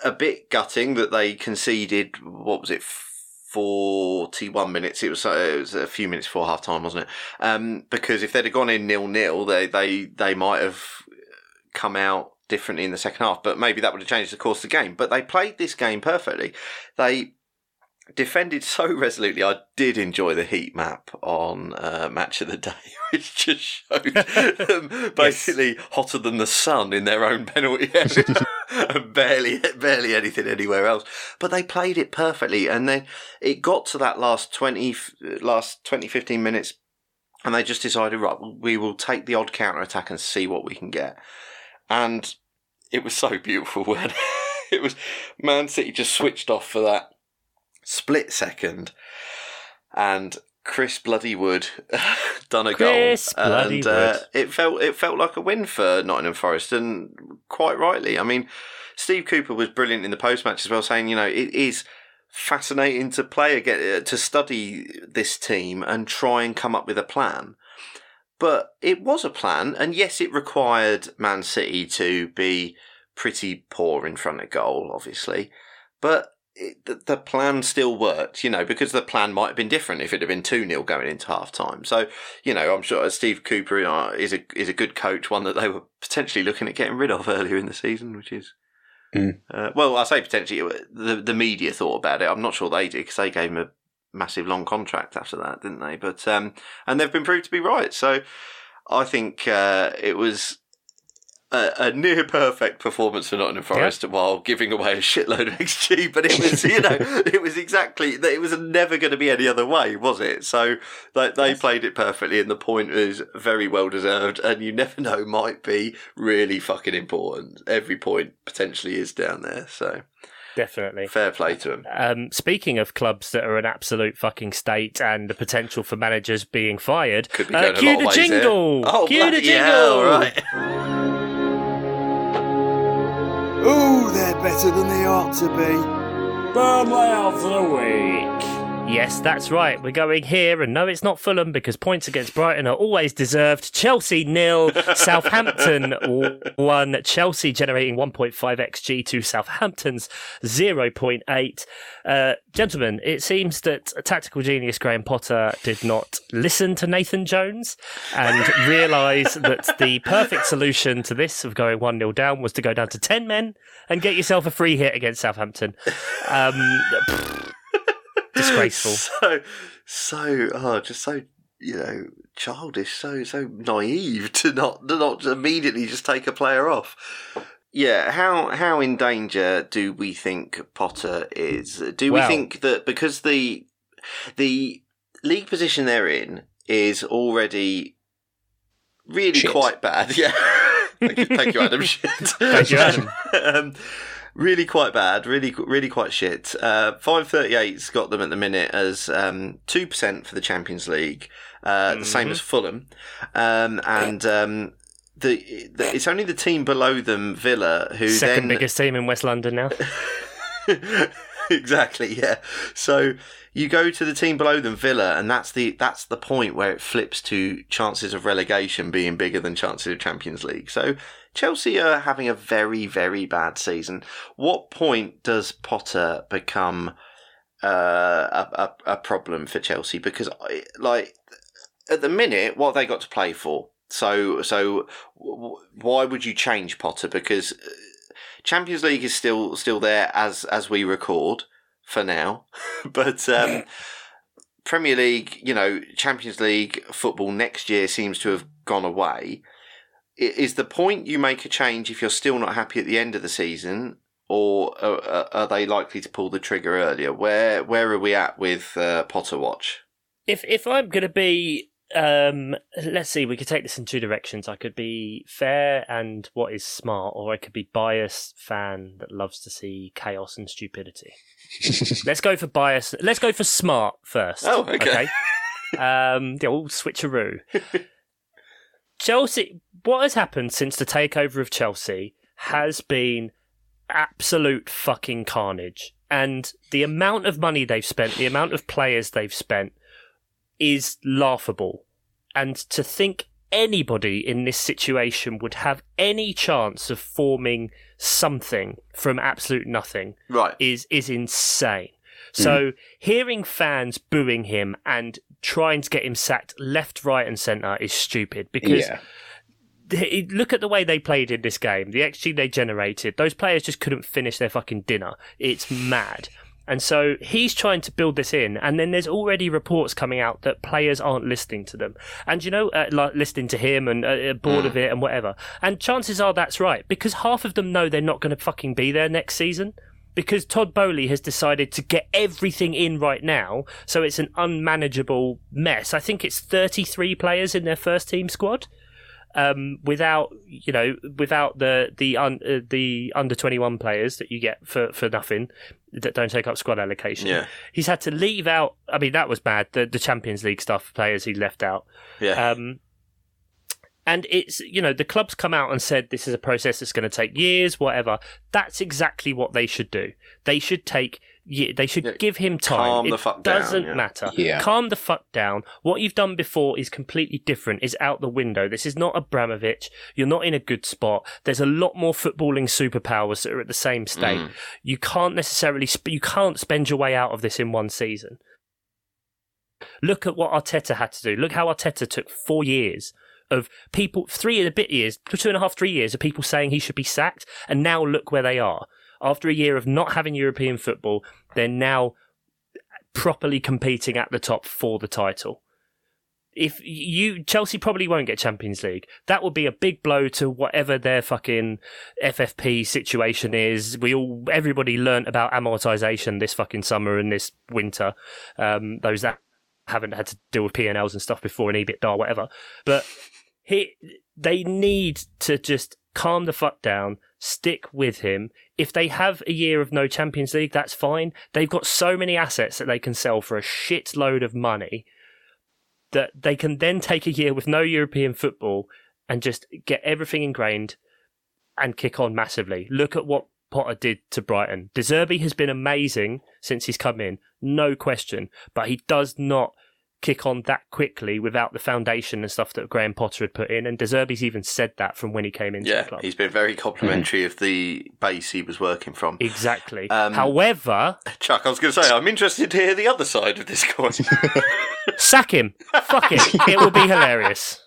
a bit gutting that they conceded. What was it? Forty-one minutes. It was, it was a few minutes before half time, wasn't it? Um, because if they'd have gone in nil nil, they they they might have come out differently in the second half. But maybe that would have changed the course of the game. But they played this game perfectly. They defended so resolutely. I did enjoy the heat map on uh, Match of the Day, [laughs] which just showed them [laughs] basically hotter than the sun in their own penalty area, [laughs] and barely barely anything anywhere else. But they played it perfectly, and then it got to that last 20, last 20, 15 minutes. And they just decided, right, we will take the odd counter attack and see what we can get. And it was so beautiful when it was Man City just switched off for that split second, and Chris Bloody Wood [laughs] done a Chris goal, Bloody and uh, it felt it felt like a win for Nottingham Forest, and quite rightly. I mean, Steve Cooper was brilliant in the post match as well, saying you know it is fascinating to play again to study this team and try and come up with a plan. But it was a plan, and yes, it required Man City to be pretty poor in front of goal, obviously. But it, the, the plan still worked, you know, because the plan might have been different if it had been 2 0 going into half time. So, you know, I'm sure Steve Cooper uh, is a is a good coach, one that they were potentially looking at getting rid of earlier in the season, which is. Mm. Uh, well, I say potentially, the the media thought about it. I'm not sure they did because they gave him a massive long contract after that, didn't they? But um, and they've been proved to be right. So I think uh, it was a, a near perfect performance for Nottingham Forest while giving away a shitload of XG. But it was, you know, [laughs] it was exactly that it was never going to be any other way, was it? So they, they played it perfectly, and the point is very well deserved. And you never know, might be really fucking important. Every point potentially is down there. So Definitely. fair play to them. Um, speaking of clubs that are an absolute fucking state and the potential for managers being fired, Could be uh, cue the jingle. Oh, cue the jingle. hell, right. Ooh, they're better than they ought to be. Burnley of the week. Yes, that's right. We're going here, and no, it's not Fulham because points against Brighton are always deserved. Chelsea nil, [laughs] Southampton one. Chelsea generating 1.5 xg to Southampton's 0.8. Uh, gentlemen, it seems that tactical genius Graham Potter did not listen to Nathan Jones and [laughs] realise that the perfect solution to this of going 1 0 down was to go down to 10 men and get yourself a free hit against Southampton. Um, [laughs] disgraceful. [laughs] So, so, oh, just so you know, childish, so so naive to not to not immediately just take a player off. Yeah, how how in danger do we think Potter is? Do we Well- think that because the the league position they're in is already really Shit. quite bad? [laughs] Yeah. thank, you, thank you, Adam. [laughs] Shit. Thank you, Adam. um, really quite bad. Really, really quite shit. Uh, Five thirty eight's got them at the minute as um, two percent for the Champions League, uh, the same Mhm. as Fulham, um, and um, the, the it's only the team below them, Villa, who Second then biggest team in West London now. [laughs] exactly, yeah. So you go to the team below them, Villa, and that's the that's the point where it flips to chances of relegation being bigger than chances of Champions League. So Chelsea are having a very very bad season. What point does Potter become uh, a, a a problem for Chelsea because I, like at the minute what have they got to play for. So so w- why would you change Potter because uh, Champions League is still still there as as we record for now, [laughs] but um, [laughs] Premier League, you know, Champions League football next year seems to have gone away. Is the point you make a change if you're still not happy at the end of the season, or are, are they likely to pull the trigger earlier? Where where are we at with uh, Potter Watch? if if I'm going to be, um, let's see, we could take this in two directions. I could be fair and what is smart, or I could be biased fan that loves to see chaos and stupidity. [laughs] let's go for bias. Let's go for smart first. Oh, okay. [laughs] um, the old switcheroo. [laughs] Chelsea. What has happened since the takeover of Chelsea has been absolute fucking carnage. And the amount of money they've spent, the amount of players they've spent, is laughable. And to think anybody in this situation would have any chance of forming something from absolute nothing Right. is is insane. Hmm. So hearing fans booing him and trying to get him sacked left, right, and centre is stupid because yeah. look at the way they played in this game. The XG they generated, those players just couldn't finish their fucking dinner. It's mad. And so he's trying to build this in, and then there's already reports coming out that players aren't listening to them, and you know, uh, like listening to him and uh, uh, bored of it and whatever. And chances are that's right because half of them know they're not going to fucking be there next season because Todd Boehly has decided to get everything in right now, so it's an unmanageable mess. I think it's 33 players in their first team squad um, without you know without the the un, uh, the under 21 players that you get for for nothing that don't take up squad allocation. Yeah. He's had to leave out I mean that was bad the the Champions League stuff players he left out. Yeah. Um and it's you know the clubs come out and said this is a process that's going to take years whatever. That's exactly what they should do. They should take ye- they should Yeah, give him time. calm it the fuck down, doesn't yeah. matter. Yeah. calm the fuck down. What you've done before is completely different is out the window. This is not abramovich. You're not in a good spot. There's a lot more footballing superpowers that are at the same state. Mm. you can't necessarily sp- you can't spend your way out of this in one season. Look at what Arteta had to do. Look how Arteta took four years of people, three and a bit years, two and a half, three years of people saying he should be sacked, and now look where they are. After a year of not having European football, they're now properly competing at the top for the title. If you Chelsea probably won't get Champions League, that would be a big blow to whatever their fucking FFP situation is. We all everybody learnt about amortization this fucking summer and this winter. Um, those that haven't had to deal with P&Ls and stuff before and EBITDA, whatever. But he, they need to just calm the fuck down, stick with him. If they have a year of no Champions League, that's fine. They've got so many assets that they can sell for a shitload of money that they can then take a year with no European football and just get everything ingrained and kick on massively. Look at what Potter did to Brighton. De Zerbi has been amazing since he's come in, no question, but he does not kick on that quickly without the foundation and stuff that Graham Potter had put in. And De Zerbi's even said that from when he came into yeah, the club. he's been very complimentary of the base he was working from. Exactly. Um, However, Chuck, I was going to say, I'm interested to hear the other side of this coin. [laughs] [laughs] sack him. Fuck it. It will be hilarious.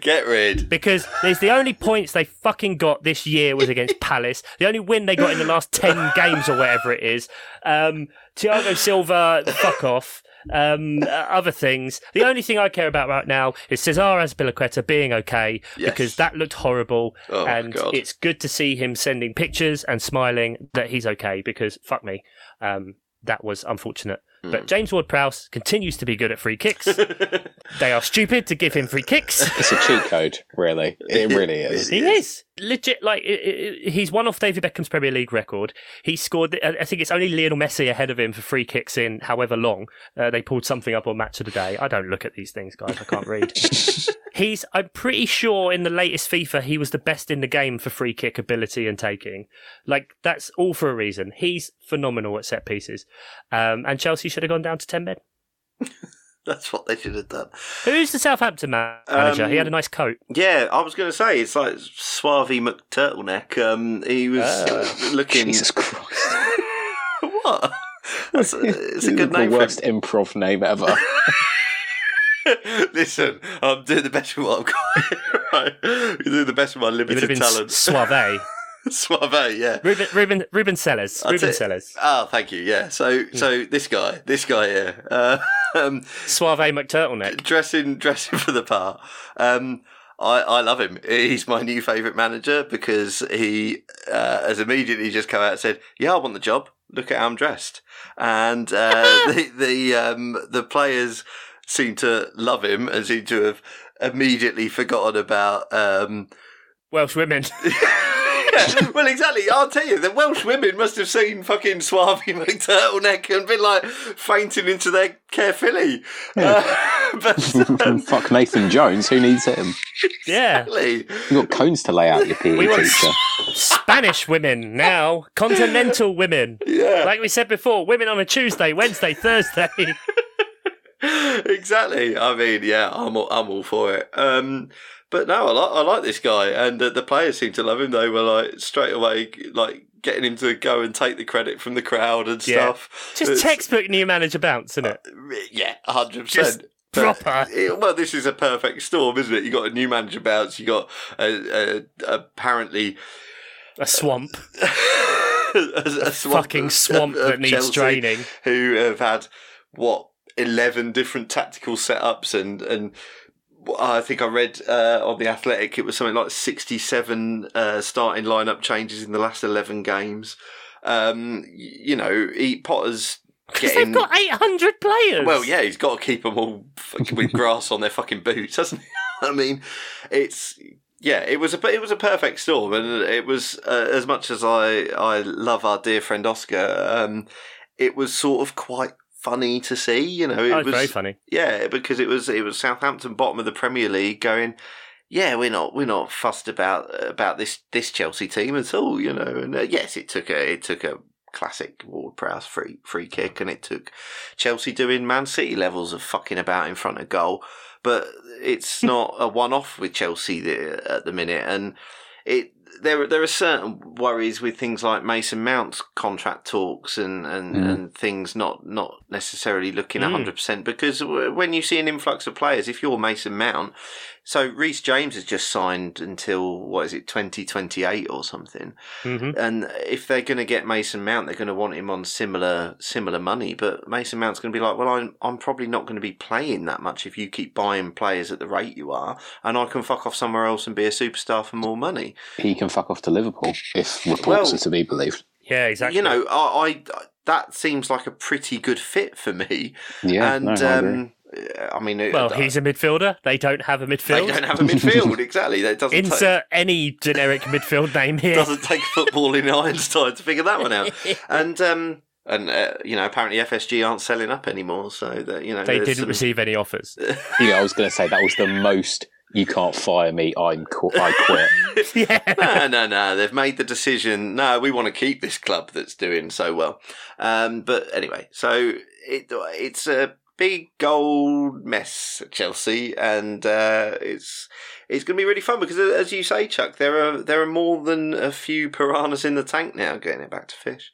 Get rid. because there's the only points they fucking got this year was against [laughs] Palace. The only win they got in the last ten games or whatever it is. Um, Thiago Silva, fuck off. Um, other things. The only thing I care about right now is Cesar Azpilicueta being okay Yes. because that looked horrible, Oh, and it's good to see him sending pictures and smiling that he's okay because fuck me, um, that was unfortunate. Hmm. But James Ward-Prowse continues to be good at free kicks. [laughs] they are stupid to give him free kicks. It's a cheat code, really. It [laughs] really is. He is legit. Like i i he's one off David Beckham's Premier League record. He scored. I I think it's only Lionel Messi ahead of him for free kicks in however long. Uh, they pulled something up on Match of the Day. I don't look at these things, guys. I can't read. [laughs] he's. I'm pretty sure in the latest FIFA he was the best in the game for free kick ability and taking. Like that's all for a reason. He's phenomenal at set pieces. Um, and Chelsea should have gone down to ten men. [laughs] [laughs] That's what they should have done. Who's the Southampton ma- manager? he had a Um, nice coat. Yeah, I was going to say, it's like Swarvy McTurtleneck. Um, he was Ah. looking. Jesus Christ. [laughs] what? That's a, it's a good [laughs] the name for worst improv name ever. Listen, I'm doing the best with what I've got. right. I'm doing the best with my It would limited been talent. S- Suave. Suave, yeah. Ruben, Ruben, Ruben Sellés. Ruben. Sellés. Oh, thank you. Yeah. So, so this guy, this guy here, uh, um, Suave McTurtleneck. dressing, dressing for the part. Um, I, I love him. He's my new favourite manager because he uh, has immediately just come out and said, "Yeah, I want the job. Look at how I'm dressed." And uh, [laughs] the the um, the players seem to love him and seem to have immediately forgotten about. Um, Welsh women. [laughs] yeah, [laughs] well, exactly. I'll tell you, the Welsh women must have seen fucking Suave [laughs] McTurtleneck and been like fainting into their carefully. Uh, [laughs] but um, Fuck Nathan Jones. Who needs him? yeah. exactly. You got cones to lay out your PE We want teacher. Spanish women now. Continental women. Yeah. Like we said before, women on a Tuesday, Wednesday, Thursday. exactly. I mean, yeah, I'm all, I'm all for it. Um, but no, I like I like this guy, and uh, the players seem to love him. They were like straight away, like getting him to go and take the credit from the crowd and Yeah. stuff. Just It's- textbook new manager bounce, isn't it? Yeah, hundred percent. proper. Well, this is a perfect storm, isn't it? You got a new manager bounce. You got a, a, apparently A swamp. [laughs] a, a swamp Fucking swamp of that needs Chelsea draining. Who have had what eleven different tactical setups and and. I think I read uh, on the Athletic it was something like sixty-seven uh, starting lineup changes in the last eleven games. Um, you know, he, Potter's Because they've got 800 players. well, yeah, he's got to keep them all fucking with [laughs] grass on their fucking boots, hasn't he? [laughs] I mean, it's yeah, it was a it was a perfect storm, and it was uh, as much as I I love our dear friend Oscar, um, it was sort of quite funny to see. You know, it Oh, was very funny. yeah, because it was it was Southampton bottom of the Premier League going. Yeah, we're not we're not fussed about about this this Chelsea team at all, you know. And uh, yes, it took a it took a classic Ward Prowse free free kick, and it took Chelsea doing Man City levels of fucking about in front of goal. But it's [laughs] not a one off with Chelsea at the minute, and it there there are certain worries with things like Mason Mount's contract talks and and, Mm. and things not not necessarily looking Mm. hundred percent because when you see an influx of players, if you're Mason Mount, so Reece James has just signed until what is it twenty twenty eight or something, hmm and if they're going to get Mason Mount, they're going to want him on similar similar money. But Mason Mount's going to be like, well, I'm I'm probably not going to be playing that much if you keep buying players at the rate you are, and I can fuck off somewhere else and be a superstar for more money. He can fuck off to Liverpool if reports Well- are to be believed. Yeah, exactly. You know, I, I that seems like a pretty good fit for me. Yeah, and no, I agree. um, I mean, well, uh, he's a midfielder. They don't have a they don't have a midfield [laughs] exactly. That doesn't take, Insert any generic midfield name here. doesn't take football in [laughs] Einstein to figure that one out. [laughs] And um, and uh, you know, apparently FSG aren't selling up anymore, so that you know They didn't some- receive any offers. Yeah, I was going to say that was the most. You can't fire me. I'm qu- I quit. yeah. no, no, no. They've made the decision. No, we want to keep this club that's doing so well. Um, but anyway, so it it's a big gold mess at Chelsea, and uh, it's it's going to be really fun because, uh, as you say, Chuck, there are there are more than a few piranhas in the tank now. Getting it back to fish,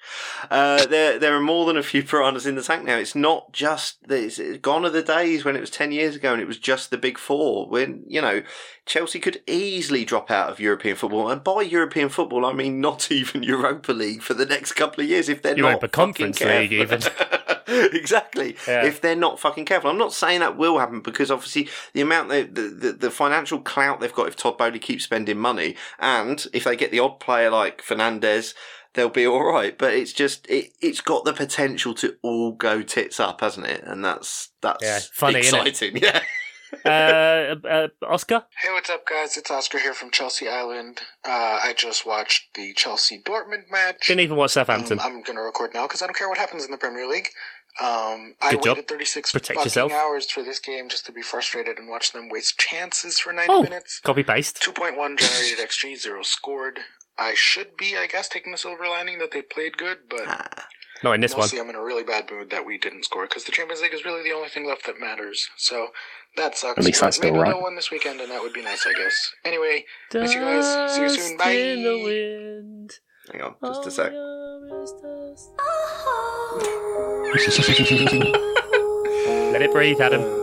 uh, there there are more than a few piranhas in the tank now. It's not just it's gone are the days when it was ten years ago and it was just the big four. When you know Chelsea could easily drop out of European football, and by European football I mean not [laughs] even Europa League for the next couple of years if they're Europa not Conference fucking League, careful. [laughs] exactly. Yeah. If they're not fucking careful, I'm not saying that will happen because obviously the amount they, the, the the financial clout they've got if Todd Boehly keeps spending money, and if they get the odd player like Fernandez. They'll be all right, but it's just it, it's got the potential to all go tits up, hasn't it? And that's that's Yeah, funny, exciting. [laughs] Yeah, Uh, uh, Oscar? Hey, what's up, guys? It's Oscar here from Chelsea Island. Uh, I just watched the Chelsea Dortmund match. Didn't even watch Um, Southampton. I'm going to record now because I don't care what happens in the Premier League. Um, I Good job. waited 36 Protect fucking yourself. hours for this game just to be frustrated and watch them waste chances for 90 oh, minutes. copy paste. 2.1 generated XG, 0 scored. I should be, I guess, taking the silver lining that they played good, but Ah, Not in this one. I'm in a really bad mood that we didn't score because the Champions League is really the only thing left that matters. So that sucks. At least but that's still maybe right. they'll win this weekend, and that would be nice, I guess. Anyway, Miss you guys. See you soon. Dust in the Bye. wind. Hang on, just a sec. [laughs] Let it breathe, Adam.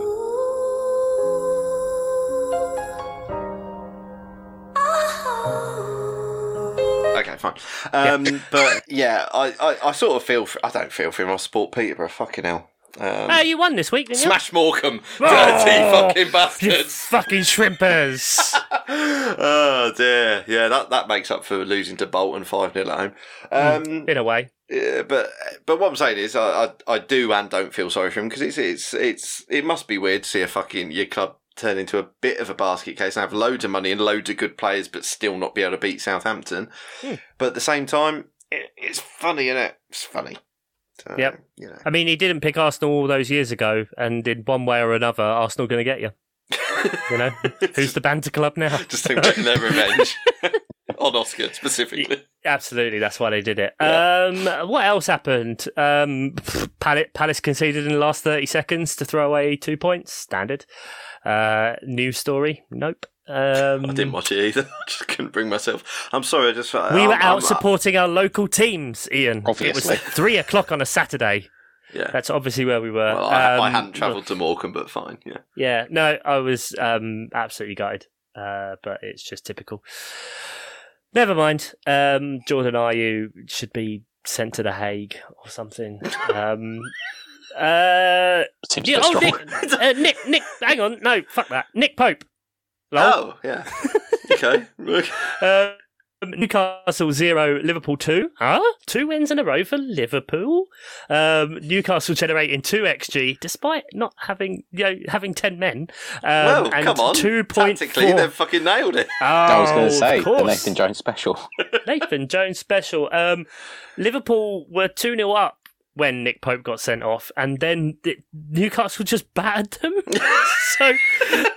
Fine. Um, But yeah, I, I, I sort of feel. For, I don't feel for him. I support Peterborough. Fucking hell. Um, Oh, you won this week, didn't you? Smash Morecambe, Oh, dirty fucking You bastards. fucking shrimpers. [laughs] oh dear, yeah, that, that makes up for losing to Bolton five 0 at home. Um, In a way. yeah, but but what I'm saying is, I, I I do and don't feel sorry for him because it's it's it's it must be weird to see a fucking your club turn into a bit of a basket case and have loads of money and loads of good players, but still not be able to beat Southampton. Hmm. But at the same time, it, it's funny, isn't it? It's funny. So, Yep. You know. I mean, he didn't pick Arsenal all those years ago, and in one way or another, Arsenal going to get you. You know, [laughs] who's the banter club now? [laughs] Just them getting their [laughs] revenge on Oscar specifically. Absolutely, that's why they did it. Um, what else happened? Um, Palace, Palace conceded in the last thirty seconds to throw away two points. Standard. Uh, news story? Nope. Um, I didn't watch it either. [laughs] I just couldn't bring myself. I'm sorry. I just we I'm- were I'm- out supporting our local teams, Ian. Obviously. It was [laughs] three o'clock on a Saturday. Yeah. That's obviously where we were. Well, I, I Um, hadn't travelled to Morecambe, but fine. Yeah. Yeah, no, I was um, absolutely gutted, uh, but it's just typical. Never mind. Um, Jordan Ayew should be sent to the Hague or something. [laughs] Um, uh, Seems yeah, a bit oh, strong. Nick, [laughs] uh, Nick, Nick, hang on, no, fuck that, Nick Pope. Lol. Oh, yeah. okay. Um, [laughs] Newcastle zero, Liverpool two. Huh? Two wins in a row for Liverpool. Um, Newcastle generating two xg despite not having you know having ten men. Um, well, and come on. two point Tactically, four. they've fucking nailed it. I was going Oh, to say the. Nathan Jones special. [laughs] Nathan Jones special. Um, Liverpool were 2 0 up when Nick Pope got sent off, and then the, Newcastle just battered them. [laughs] [laughs] so,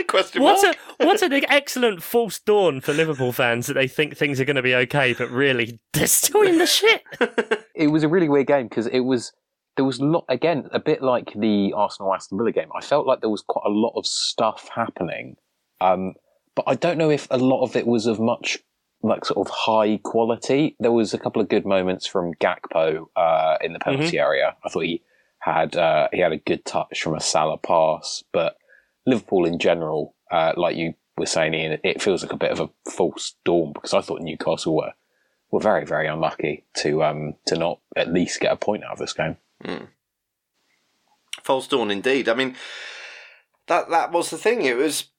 Question what mark? a what an excellent false dawn for Liverpool fans that they think things are going to be okay, but really they're still in the shit. [laughs] it was a really weird game because it was there was lot again a bit like the Arsenal Aston Villa game. I felt like there was quite a lot of stuff happening, um, but I don't know if a lot of it was of much like sort of high quality. There was a couple of good moments from Gakpo uh, in the penalty area. I thought he had uh, he had a good touch from a Salah pass, but Liverpool in general, uh, like you were saying, Ian, it feels like a bit of a false dawn because I thought Newcastle were were very, very unlucky to um, to not at least get a point out of this game. False dawn, indeed. I mean, that that was the thing. It was.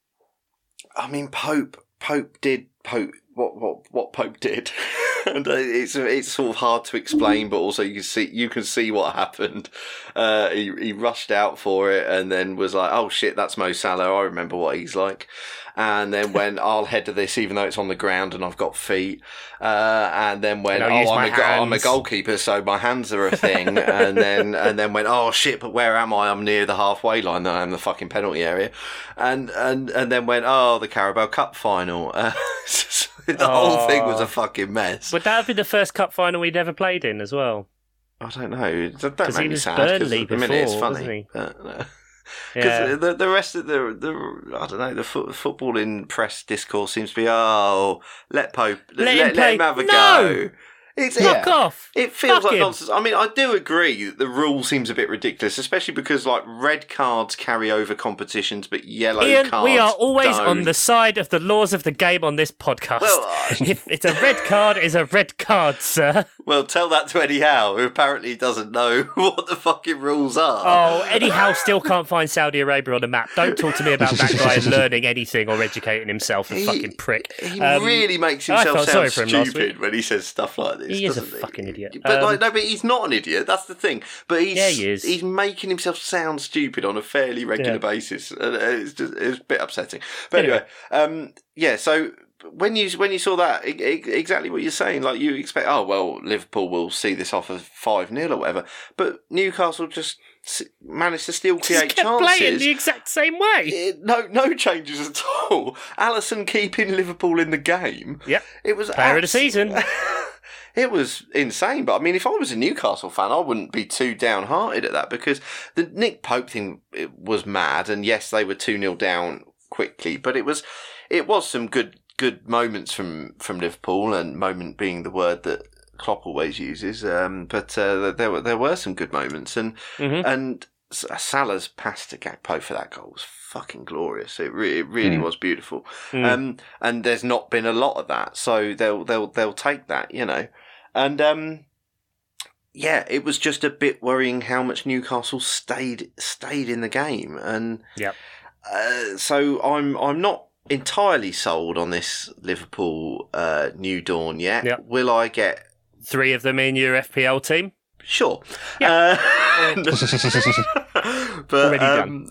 I mean, Pope Pope did Pope what what what Pope did, [laughs] and uh, it's it's sort of hard to explain, but also you can see you can see what happened. Uh, he he rushed out for it and then was like, "Oh shit, that's Mo Salah. I remember what he's like." And then when [laughs] I'll head to this, even though it's on the ground and I've got feet. Uh, and then when And oh, I'm a, I'm a goalkeeper, so my hands are a thing. [laughs] and then and then went, oh shit, but where am I? I'm near the halfway line. Then I'm the fucking penalty area. And and and then went, oh, the Carabao Cup final. [laughs] Uh, the whole thing was Oh. a fucking mess. Would that have been the first cup final we'd ever played in as well? I don't know. That, that made me sad because the minute it's funny. wasn't he? [laughs] Uh, Yeah. Because the the rest of the the I don't know the foot, footballing press discourse seems to be oh let Pope let, Let let, him play. him have a No! go. It's Fuck it, off. it feels Fuck like him. nonsense. I mean, I do agree that the rule seems a bit ridiculous, especially because like red cards carry over competitions, but yellow Ian, cards. we are always don't. on the side of the laws of the game on this podcast. Well, [laughs] if it's a red card, it's a red card, sir. Well, tell that to Eddie Howe, who apparently doesn't know [laughs] what the fucking rules are. Oh, Eddie Howe still can't find Saudi Arabia on the map. Don't talk to me about that guy learning anything or educating himself, a He- fucking prick. He Um, really makes I himself felt sorry sound for him last stupid when he says stuff like this. He is a doesn't fucking idiot. But Um, like, no, but he's not an idiot. That's the thing. But he's Yeah, he is. he's making himself sound stupid on a fairly regular Yeah. basis. It's just it's a bit upsetting. But anyway, um, yeah. So when you when you saw that, e- e- exactly what you're saying, like you expect, oh well, Liverpool will see this off as five 0 or whatever. But Newcastle just managed to still Just create kept playing the exact same way. It- no, no changes at all. Alisson keeping Liverpool in the game. Yep. It was Player of the season. [laughs] it was insane. But I mean, if I was a Newcastle fan, I wouldn't be too downhearted at that because the Nick Pope thing it was mad. And yes, they were two 0 down quickly, but it was it was some good good moments from from Liverpool, and moment being the word that Klopp always uses. Um, but uh, there were there were some good moments, and Mhm. and Salah's pass to Gakpo for that goal was fucking glorious. It, re- it really Mm. was beautiful. Mm. Um, and there's not been a lot of that, so they'll they'll they'll take that, you know. And um, yeah, it was just a bit worrying how much Newcastle stayed stayed in the game, and Yep. uh, so I'm I'm not entirely sold on this Liverpool uh, new dawn yet. Yep. Will I get Three of them in your FPL team. sure? Uh, [laughs] but Already um,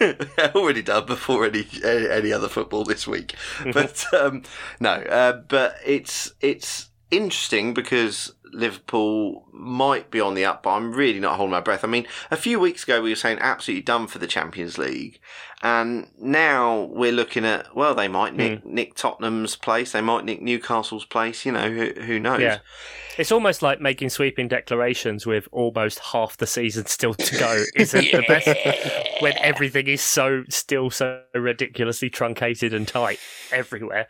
[laughs] already done before any any other football this week. but um, no, uh, but it's it's interesting because Liverpool might be on the up, but I'm really not holding my breath. I mean, a few weeks ago we were saying absolutely done for the Champions League, and now we're looking at well, they might nick, hmm. nick Tottenham's place, they might nick Newcastle's place. You know, who, who knows? Yeah. It's almost like making sweeping declarations with almost half the season still to go. [laughs] Isn't the best when everything is so still so ridiculously truncated and tight everywhere.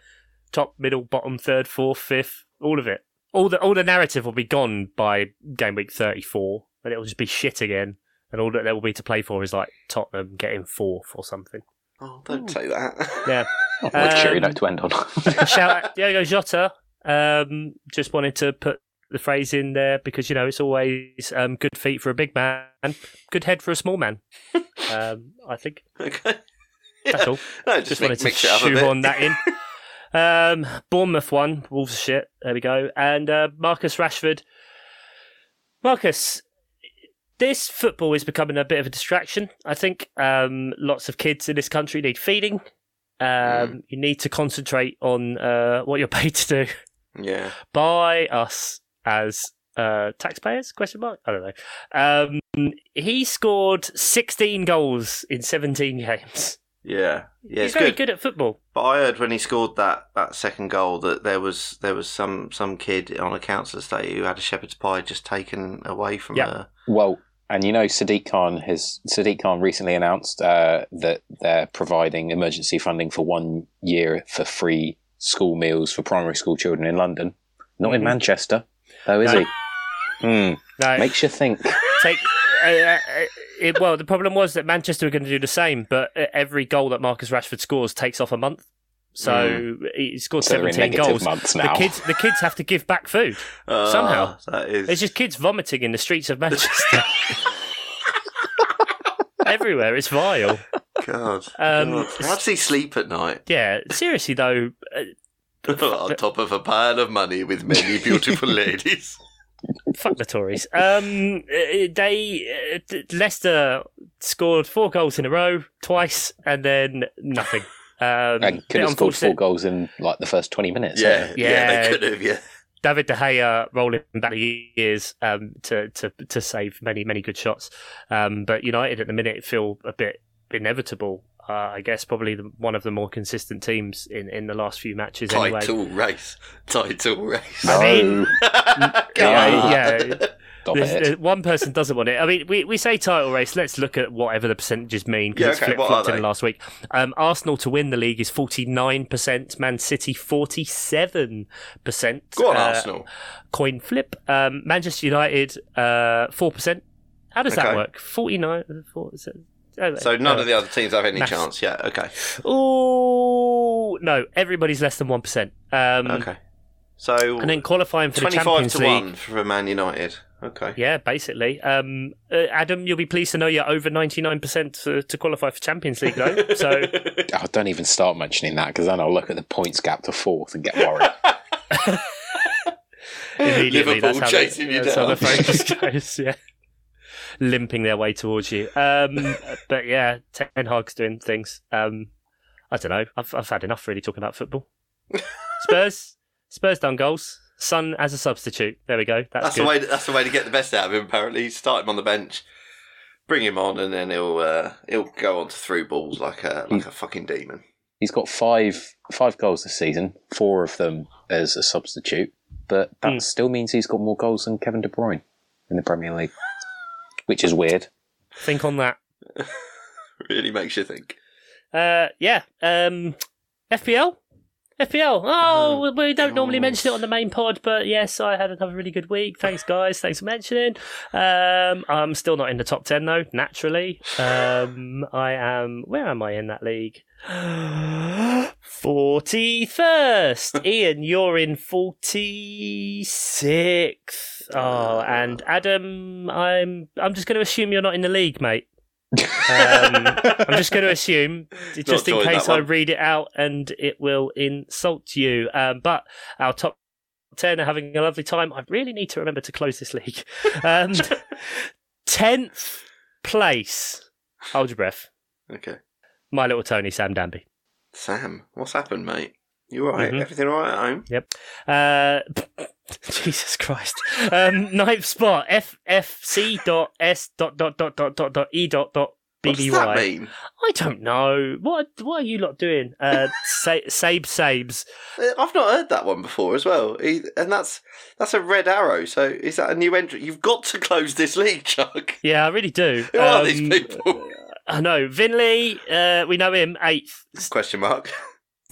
Top, middle, bottom, third, fourth, fifth, all of it. All the all the narrative will be gone by game week thirty four, and it'll just be shit again. And all that there will be to play for is like Tottenham getting fourth or something. Oh, don't say that. [laughs] Yeah. What a cheery Um, note to end on. [laughs] Shout out Diogo Jota. Um, just wanted to put the phrase in there because you know it's always um, good feet for a big man, good head for a small man. [laughs] Um, I think okay. that's all. No, Just, just, wanted to mix it up a bit. shoehorn that in. Um, Bournemouth won. Wolves shit. There we go. And uh, Marcus Rashford. Marcus, this football is becoming a bit of a distraction. I think um, lots of kids in this country need feeding. Um, Mm. You need to concentrate on uh, what you're [laughs] paid to do yeah. by us as uh, taxpayers? Question mark. I don't know. Um, he scored 16 goals in 17 [laughs] games. Yeah. Yeah, He's very good. good at football. But I heard when he scored that, that second goal that there was there was some, some kid on a council estate who had a shepherd's pie just taken away from Yeah. her. Well, and you know, Sadiq Khan has Sadiq Khan recently announced uh, that they're providing emergency funding for one year for free school meals for primary school children in London. Not in Mhm. Manchester, though, is No. he? Hmm. No, Makes you think. take. Uh, uh, it, well, the problem was that Manchester were going to do the same, but uh, every goal that Marcus Rashford scores takes off a month. So he scored So 17 goals. The kids, the kids have to give back food. Ah, Somehow. that is There's just kids vomiting in the streets of Manchester. [laughs] Everywhere. It's vile. God. Um, God. How does he sleep at night? Yeah, seriously though, uh, [laughs] on top of a pile of money with many beautiful [laughs] ladies. Fuck the Tories. Um, uh, they uh, Leicester scored four goals in a row twice, and then nothing. [laughs] Um, And could bit have scored four goals in like the first twenty minutes. Yeah, yeah, Yeah. they could have, yeah. David De Gea rolling back the years um, to to to save many many good shots. Um, but United at the minute feel a bit inevitable. Uh, I guess probably the, one of the more consistent teams in, in the last few matches. Anyway, Title race. Title race. No, I mean, [laughs] yeah, yeah. stop There's- one person doesn't want it. I mean, we, we say title race. Let's look at whatever the percentages mean because Yeah, it's okay, flip flopped in the last week. Um, Arsenal to win the league is forty nine percent. Man City forty seven percent. Uh, Go on, Arsenal. Coin flip. Um, Manchester United uh, four percent. How does that work? Forty nine. So none of the other teams have any Maths. chance. Yeah, okay. Oh no! Everybody's less than one percent. Um, Okay. So And then qualifying for the 25 Champions to League. 1 for Man United. Okay. Yeah, basically. Um, uh, Adam, you'll be pleased to know you're over 99% to, to qualify for Champions League, though. [laughs] So, Oh, don't even start mentioning that because then I'll look at the points gap to fourth and get worried. [laughs] [laughs] immediately, Liverpool that's how, chasing the, you that's how the down. focus goes, yeah. Limping their way towards you. Um, [laughs] but yeah, Ten Hag's doing things. Um, I don't know. I've, I've had enough really talking about football. [laughs] Spurs, Spurs done goals. Son as a substitute. There we go. That's, That's good. the way. That's the way to get the best out of him. Apparently, start him on the bench, bring him on, and then he'll uh, he'll go on to through balls like a like a fucking demon. He's got five five goals this season, four of them as a substitute, but that Hmm. still means he's got more goals than Kevin De Bruyne in the Premier League, which is weird. Think on that. [laughs] Really makes you think. Uh, yeah. Um, FPL. FPL. Oh, Oh, we don't normally mention it on the main pod, but yes, I had another really good week. Thanks, guys. Thanks for mentioning. Um, I'm still not in the top ten though. Naturally, um, I am. Where am I in that league? [gasps] Forty first. [laughs] Ian, you're in forty sixth. Oh, and Adam, I'm. I'm just going to assume you're not in the league, mate. um, I'm just going to assume, [laughs] just in case I read it out and it will insult you. Um, but our top 10 are having a lovely time. I really need to remember to close this league. [laughs] Um, [laughs] 10th place. Hold your breath. Okay. My little Tony, Sam Danby. Sam, what's happened, mate? You alright? Mhm. Everything alright at home? Uh, [laughs] Jesus Christ. Um, [laughs] ninth spot. FFC dot S dot dot dot dot dot dot E dot dot What does that BBY. mean? I don't know. What what are you lot doing? Uh, [laughs] sa- Sabe Sabes. Uh, I've not heard that one before as well. And that's that's a red arrow. So is that a new entry? You've got to close this league, Chuck. Yeah, I really do. Who are Um, these people? I know. Vinley, uh, we know him, eighth. Question mark.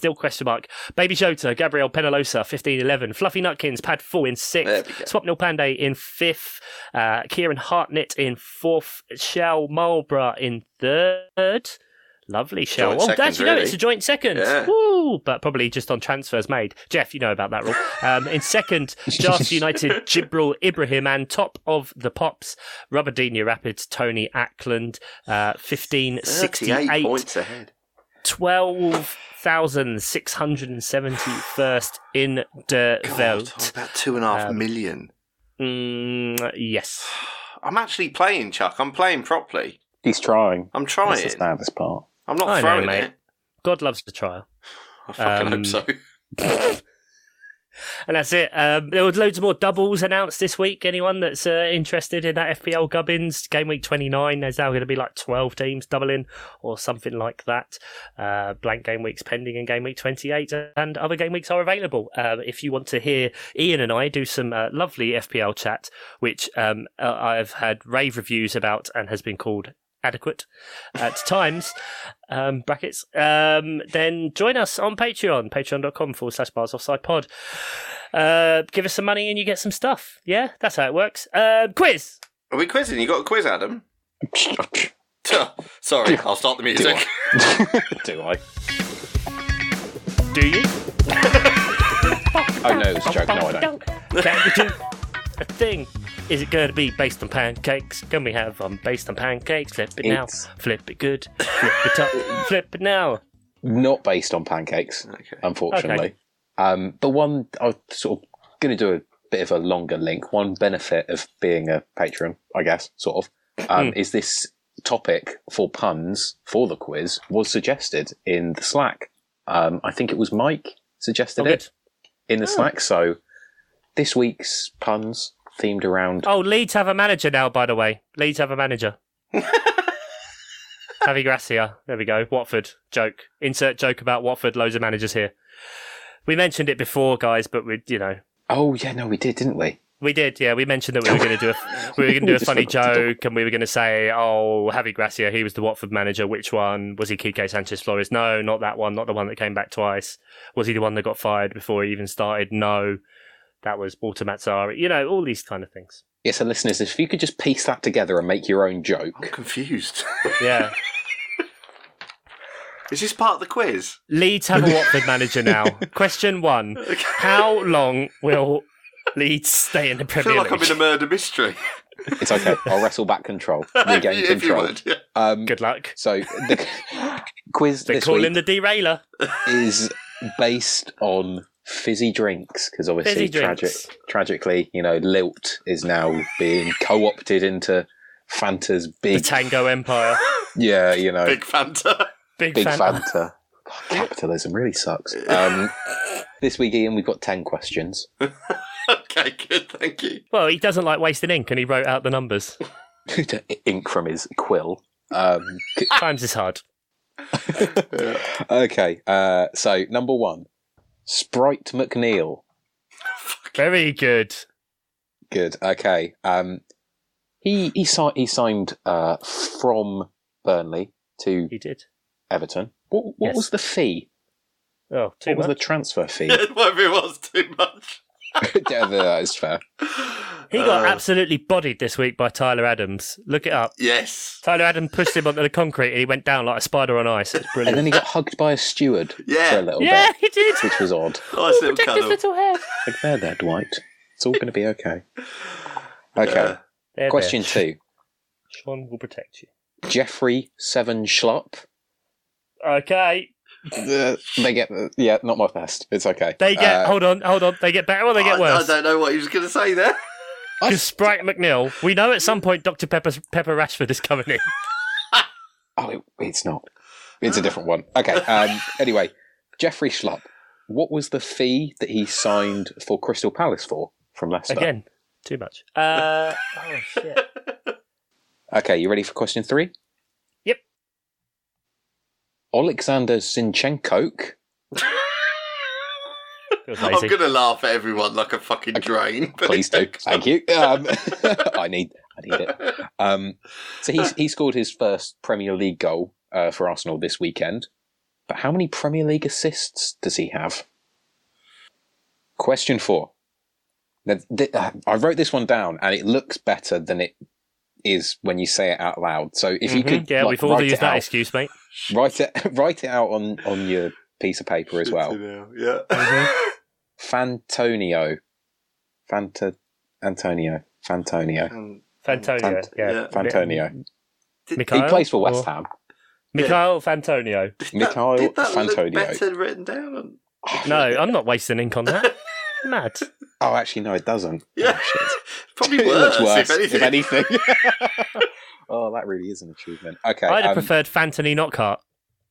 Still question mark. Baby Jota, Gabriel Penalosa, 15 11. Fluffy Nutkins, Pad 4 in sixth. Swapnil Pandey in fifth. Uh, Kieran Hartnett in fourth. Shell Marlborough in third. Lovely, Shell. Joint Oh, second, actually, no, really. it's a joint second. Yeah. Woo! But probably just on transfers made. Jeff, you know about that rule. Um, in second, Jas [laughs] United, Jibril Ibrahim, and top of the Pops, Rubberdini Rapids, Tony Ackland, uh, 15 38 68. points ahead. 12,671st in der God, Welt. about two and a half Um, million. Mm, yes. I'm actually playing, Chuck. I'm playing properly. He's trying. I'm That's trying. the standard part. I'm not I know, throwing mate. it. God loves the trial. I fucking Um, hope so. [laughs] And that's it. Um, there was loads more doubles announced this week. Anyone that's uh, interested in that FPL Gubbins game week 29, there's now going to be like 12 teams doubling or something like that. Uh, blank game weeks pending in game week 28, and other game weeks are available. Uh, if you want to hear Ian and I do some uh, lovely FPL chat, which um, uh, I've had rave reviews about and has been called adequate at times um, brackets um, then join us on patreon patreon.com forward slash bars offside pod uh, give us some money and you get some stuff yeah that's how it works uh, quiz Are we quizzing? You got a quiz, Adam? [laughs] Sorry, I'll start the music. [laughs] Do I? do you Oh no, it's a joke. No, I don't. can we do a thing is it going to be based on pancakes can we have um based on pancakes flip it now It's- flip it good flip it up [laughs] flip it now Not based on pancakes, Okay. unfortunately. Okay. Um, but one, I'm sort of going to do a bit of a longer link. One benefit of being a patron, I guess, sort of, um, Hmm. is this topic for puns for the quiz was suggested in the Slack. Um, I think it was Mike suggested Oh, it good. in the Slack. So this week's puns themed around. Oh, Leeds have a manager now, by the way. Leeds have a manager. [laughs] Javi Gracia. There we go. Watford. Joke. Insert joke about Watford. Loads of managers here. We mentioned it before, guys, but we, you know, Oh yeah, no, we did, didn't we? we did. Yeah, we mentioned that we were going to [laughs] do a we were going to do a funny joke, and we were going to say, "Oh, Javi Gracia, he was the Watford manager. Which one was he? Quique Sanchez Flores? No, not that one. Not the one that came back twice. Was he the one that got fired before he even started? No, that was Walter Mazzarri. You know, all these kind of things. Yeah, so listeners, if you could just piece that together and make your own joke. I'm confused. [laughs] Yeah. [laughs] Is this part of the quiz? Leeds have a Watford manager now. [laughs] Question one: How long will Leeds stay in the Premier I feel Premier like I'm in a murder mystery. It's okay. I'll wrestle back control, regain you, if you control. would. Yeah. Um, Good luck. so the quiz They this call week him the derailer. is based on fizzy drinks because obviously Fizzy tragic, tragically, you know, Lilt is now being co-opted into Fanta's The big, Tango Empire. [laughs] yeah, you know, big, Big Fanta. Big, Fanta. [laughs] fan. God, capitalism really sucks. Um, this week, Ian, we've got ten questions. [laughs] okay, good. Thank you. Well, he doesn't like wasting ink, and he wrote out the numbers. ink from his quill. Um, Times is hard. okay, uh, so number one, Sprite McNeil. [laughs] Very good. Good. Okay. Um, he he, si- he signed uh, from Burnley to He did. Everton. What what Yes. was the fee? Oh, too what was the transfer [laughs] fee? Whatever it was, too much. [laughs] yeah, that is fair. He got Uh, absolutely bodied this week by Tyler Adams. Look it up. Yes. Tyler Adams pushed him onto the concrete and he went down like a spider on ice. It's brilliant. And then he got hugged by a steward Yeah. for a little yeah, bit, Yeah, he did. which was odd. [laughs] Nice little Protect his little head. Like, there, there, Dwight. It's all going to be okay. [laughs] Okay. Yeah. Question there. two. Sean will protect you. Jeffrey Seven Schlupp. Okay. Uh, [laughs] they get yeah, not my best. It's okay. They get. Uh, hold on, hold on. They get better or they get I, worse? I don't know what he was going to say there. Because Sprite McNeil, we know at some point Dr. Pepper, Pepper Rashford is coming in. [laughs] oh, it, it's not. It's a different one. Okay. Um, anyway, Jeffrey Schlupp. What was the fee that he signed for Crystal Palace for from Leicester? Again, too much. [laughs] Uh, oh, shit. Okay, you ready for question three? Yep. Alexander Zinchenko. Feels [laughs] I'm going to laugh at everyone like a fucking drain. but- Please do. Thank you. Um, [laughs] I need I need it. Um, so he he scored his first Premier League goal uh, for Arsenal this weekend. But how many Premier League assists does he have? Question four. Now, th- uh, I wrote this one down, and it looks better than it is when you say it out loud. So if you Mhm. could, yeah, like, we've all write used it that out, excuse, mate. write it [laughs] write it out on on your piece of paper as well. Yeah. Mm-hmm. [laughs] Fantonio, Fanta Antonio, Fantonio, Fantonio. Fant- yeah. yeah. Fantonio. Mikhail, he plays for or- West Ham. Mikhail Fantonio. did that- Mikhail did that look Fantonio. better written down? on- No, I'm not wasting ink on that. [laughs] Mad. Oh, actually, no, it doesn't. Yeah. Oh, shit. Probably [laughs] It worse, looks if anything. [laughs] [laughs] oh, that really is an achievement. Okay. I'd have um, preferred Fantony Knockhart.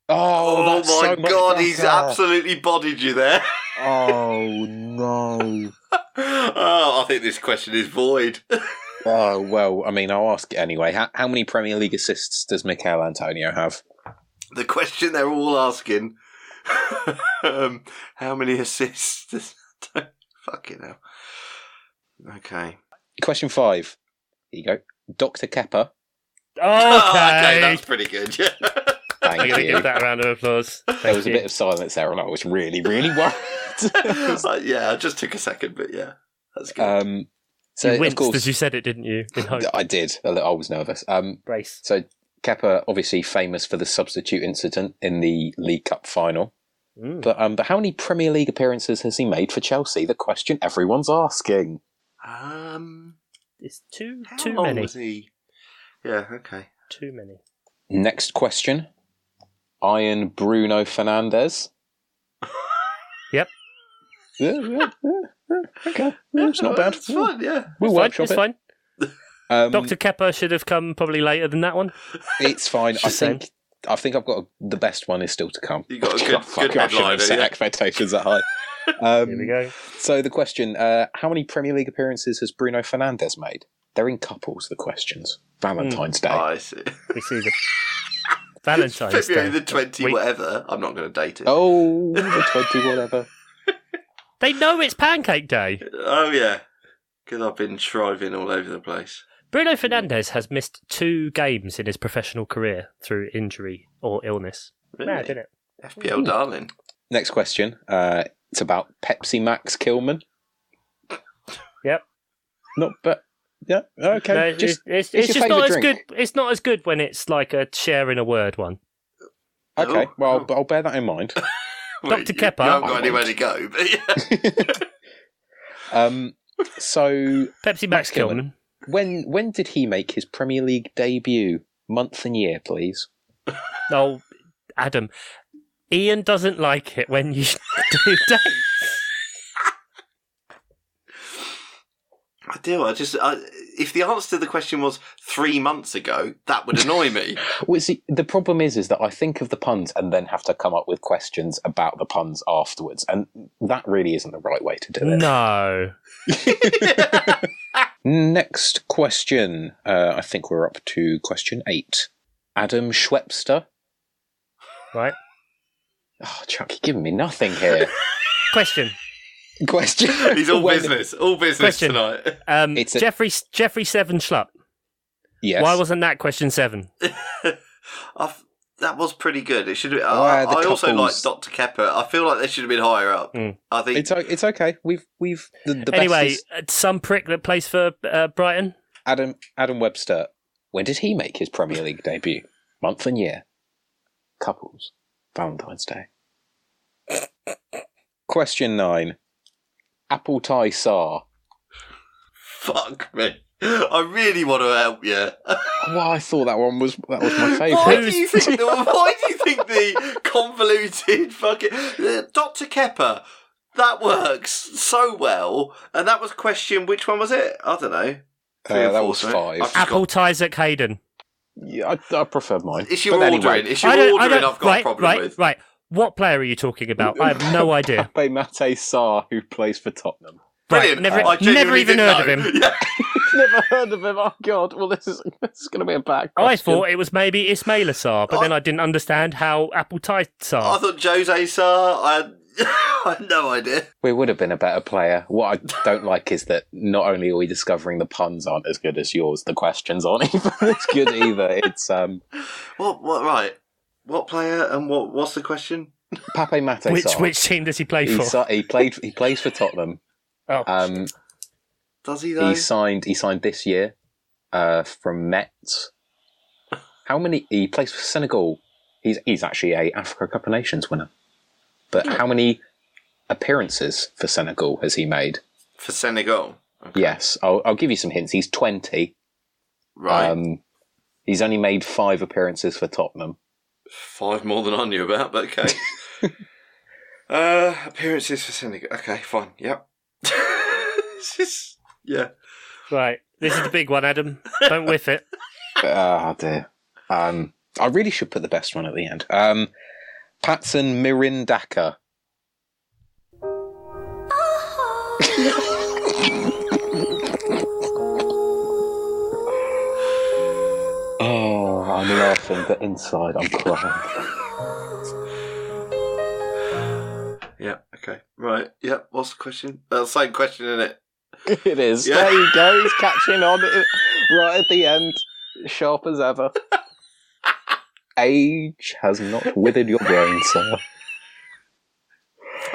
Oh, Oh, that's my so much god, he's absolutely bodied you there. Oh no. oh, I think this question is void. Oh well, I mean, I'll ask it anyway. How, how many Premier League assists does Mikel Antonio have? the question they're all asking um, how many assists does fucking hell okay Question five. Here you go. Dr. Kepper. Okay. okay that's pretty good yeah I'm going to give that a round of applause. Thank There was a bit of silence there, and I was really, really [laughs] worried. [laughs] Uh, yeah I just took a second but yeah that's good um, so, you of winced course, as you said it, didn't you? In hope. I did. I was nervous. Um, Brace. so Kepper, obviously famous for the substitute incident in the League Cup final. Mm. But um, but how many Premier League appearances has he made for Chelsea? The question everyone's asking. Um It's too how too long many. was he yeah okay Too many. Next question. Iron Bruno Fernandes. [laughs] Yep. Yeah, yeah, yeah, yeah. Okay, yeah, it's not bad. it's fine yeah We'll It's fine. workshop It's it. fine. [laughs] Um, Dr. Kepper should have come probably later than that one. It's fine. I think I think I've got a, the best one is still to come. You got a [laughs] good- Fuck, good i've set yeah. expectations that high. Um, Here we go. So the question: uh, How many Premier League appearances has Bruno Fernandes made? They're in couples. The questions. Valentine's Day. Oh, I see We see the Valentine's [laughs] February Day. the 20 We- whatever I'm not going to date it Oh, the twenty whatever. [laughs] They know it's Pancake Day. Oh yeah, because I've been shriving all over the place. Bruno Fernandes has missed two games in his professional career through injury or illness. Really? Mad, isn't it? FPL darling. Next question. Uh, it's about Pepsi Max Kilman. Yep. Not, but yeah. Okay. No, just it's, it's, it's it's just not as favourite good. It's not as good when it's like a sharing a word one. okay. Oh, well, oh. I'll bear that in mind. [laughs] Dr. you- Kepper. You haven't got anywhere to go, but yeah. [laughs] um, so Pepsi Max Max Kilman. Kilman. when when did he make his Premier League debut? Month and year, please. Oh, Adam. Ian doesn't like it when you [laughs] do dates. I do. I just, I, if the answer to the question was three months ago, that would annoy me. [laughs] Well, see, the problem is, is that I think of the puns and then have to come up with questions about the puns afterwards, and that really isn't the right way to do it. No. [laughs] Next question. Uh, I think we're up to question eight. Adam Schwepster. Right. Oh, Chuck, you're giving me nothing here. [laughs] Question. question. He's all [laughs] When- business, all business Question. tonight. Um, It's a- Jeffrey Jeffrey Seven Schlupp. Yes. Why wasn't that question seven? [laughs] I've, that was pretty good. It should. Have, I, I also like Dr. Kepper. I feel like they should have been higher up. Mm. I think It's o- it's okay. We've we've the, the anyway, best is uh, some prick that plays for uh, Brighton. Adam Adam Webster. When did he make his Premier League debut? Month and year. Couples. Valentine's Day. Question nine. Apple Tie Sar. fuck me. I really want to help you. Well, I thought that one was that was my Why favourite. do you think? The, why do you think the convoluted fucking uh, Dr. Kepper? That works so well. And that was question. Which one was it? I don't know. Three or Uh, that four, was sorry. five. Apple got- ties at Hayden. Yeah, I, I prefer mine. It's your But ordering. anyway, It's your I don't, I ordering. don't, I've got right, a problem right, with. right. What player are you talking about? I have no [laughs] idea. Pape Matar Sarr, who plays for Tottenham. Brilliant. Right, never, I never even didn't heard of him. [laughs] Yeah. [laughs] Never heard of him. Oh God! Well, this is this is going to be a bad. I thought it was maybe Ismail Assar, but I- then I didn't understand how Apple ties I thought Jose Sar. I had, I had no idea. we would have been a better player. What I don't like is that not only are we discovering the puns aren't as good as yours, the questions aren't even as good either. It's um What? What? Right. What player and what? What's the question? [laughs] Pape Matar Which Sarr. which team does he play he, for? si- he played. He plays for Tottenham. oh, Um, Does he though? he signed. He signed this year uh, from Metz. How many? He plays for Senegal. He's he's actually a Africa Cup of Nations winner. But how many appearances for Senegal has he made? For Senegal. Okay. Yes, I'll, I'll give you some hints. He's twenty. Right. Um, he's only made five appearances for Tottenham. Five more than I knew about, but okay. [laughs] uh, appearances for Senegal. Okay, fine. Yep. [laughs] It's just- yeah. right. This is the big one, Adam. Don't whiff it. [laughs] Ah dear. Um, I really should put the best one at the end. Um, Patson Mirindaka. Oh, laughing, but inside I'm crying. [laughs] Yeah. Okay. Right. Yep. What's the question? Uh, same question, isn't it? [laughs] it is. Yeah. There you go. [laughs] He's catching on right at the end, sharp as ever. Age has not withered your brain, sir.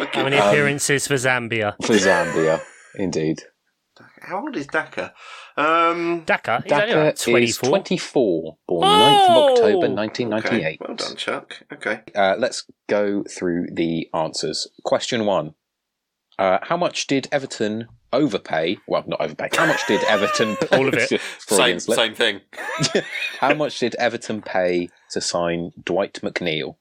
Okay. How many Um, appearances for Zambia? For Zambia, indeed. How old is Daka? Um. Dakar, he's only Daka like is 24. 24, born Oh! 9th of October Okay. 1998. Well done, Chuck. Okay. Uh, let's go through the answers. Question one. Uh, how much did Everton overpay? Well, not overpay. How much did Everton [laughs] All of it. [laughs] Same. Same thing. [laughs] How much did Everton pay to sign Dwight McNeil?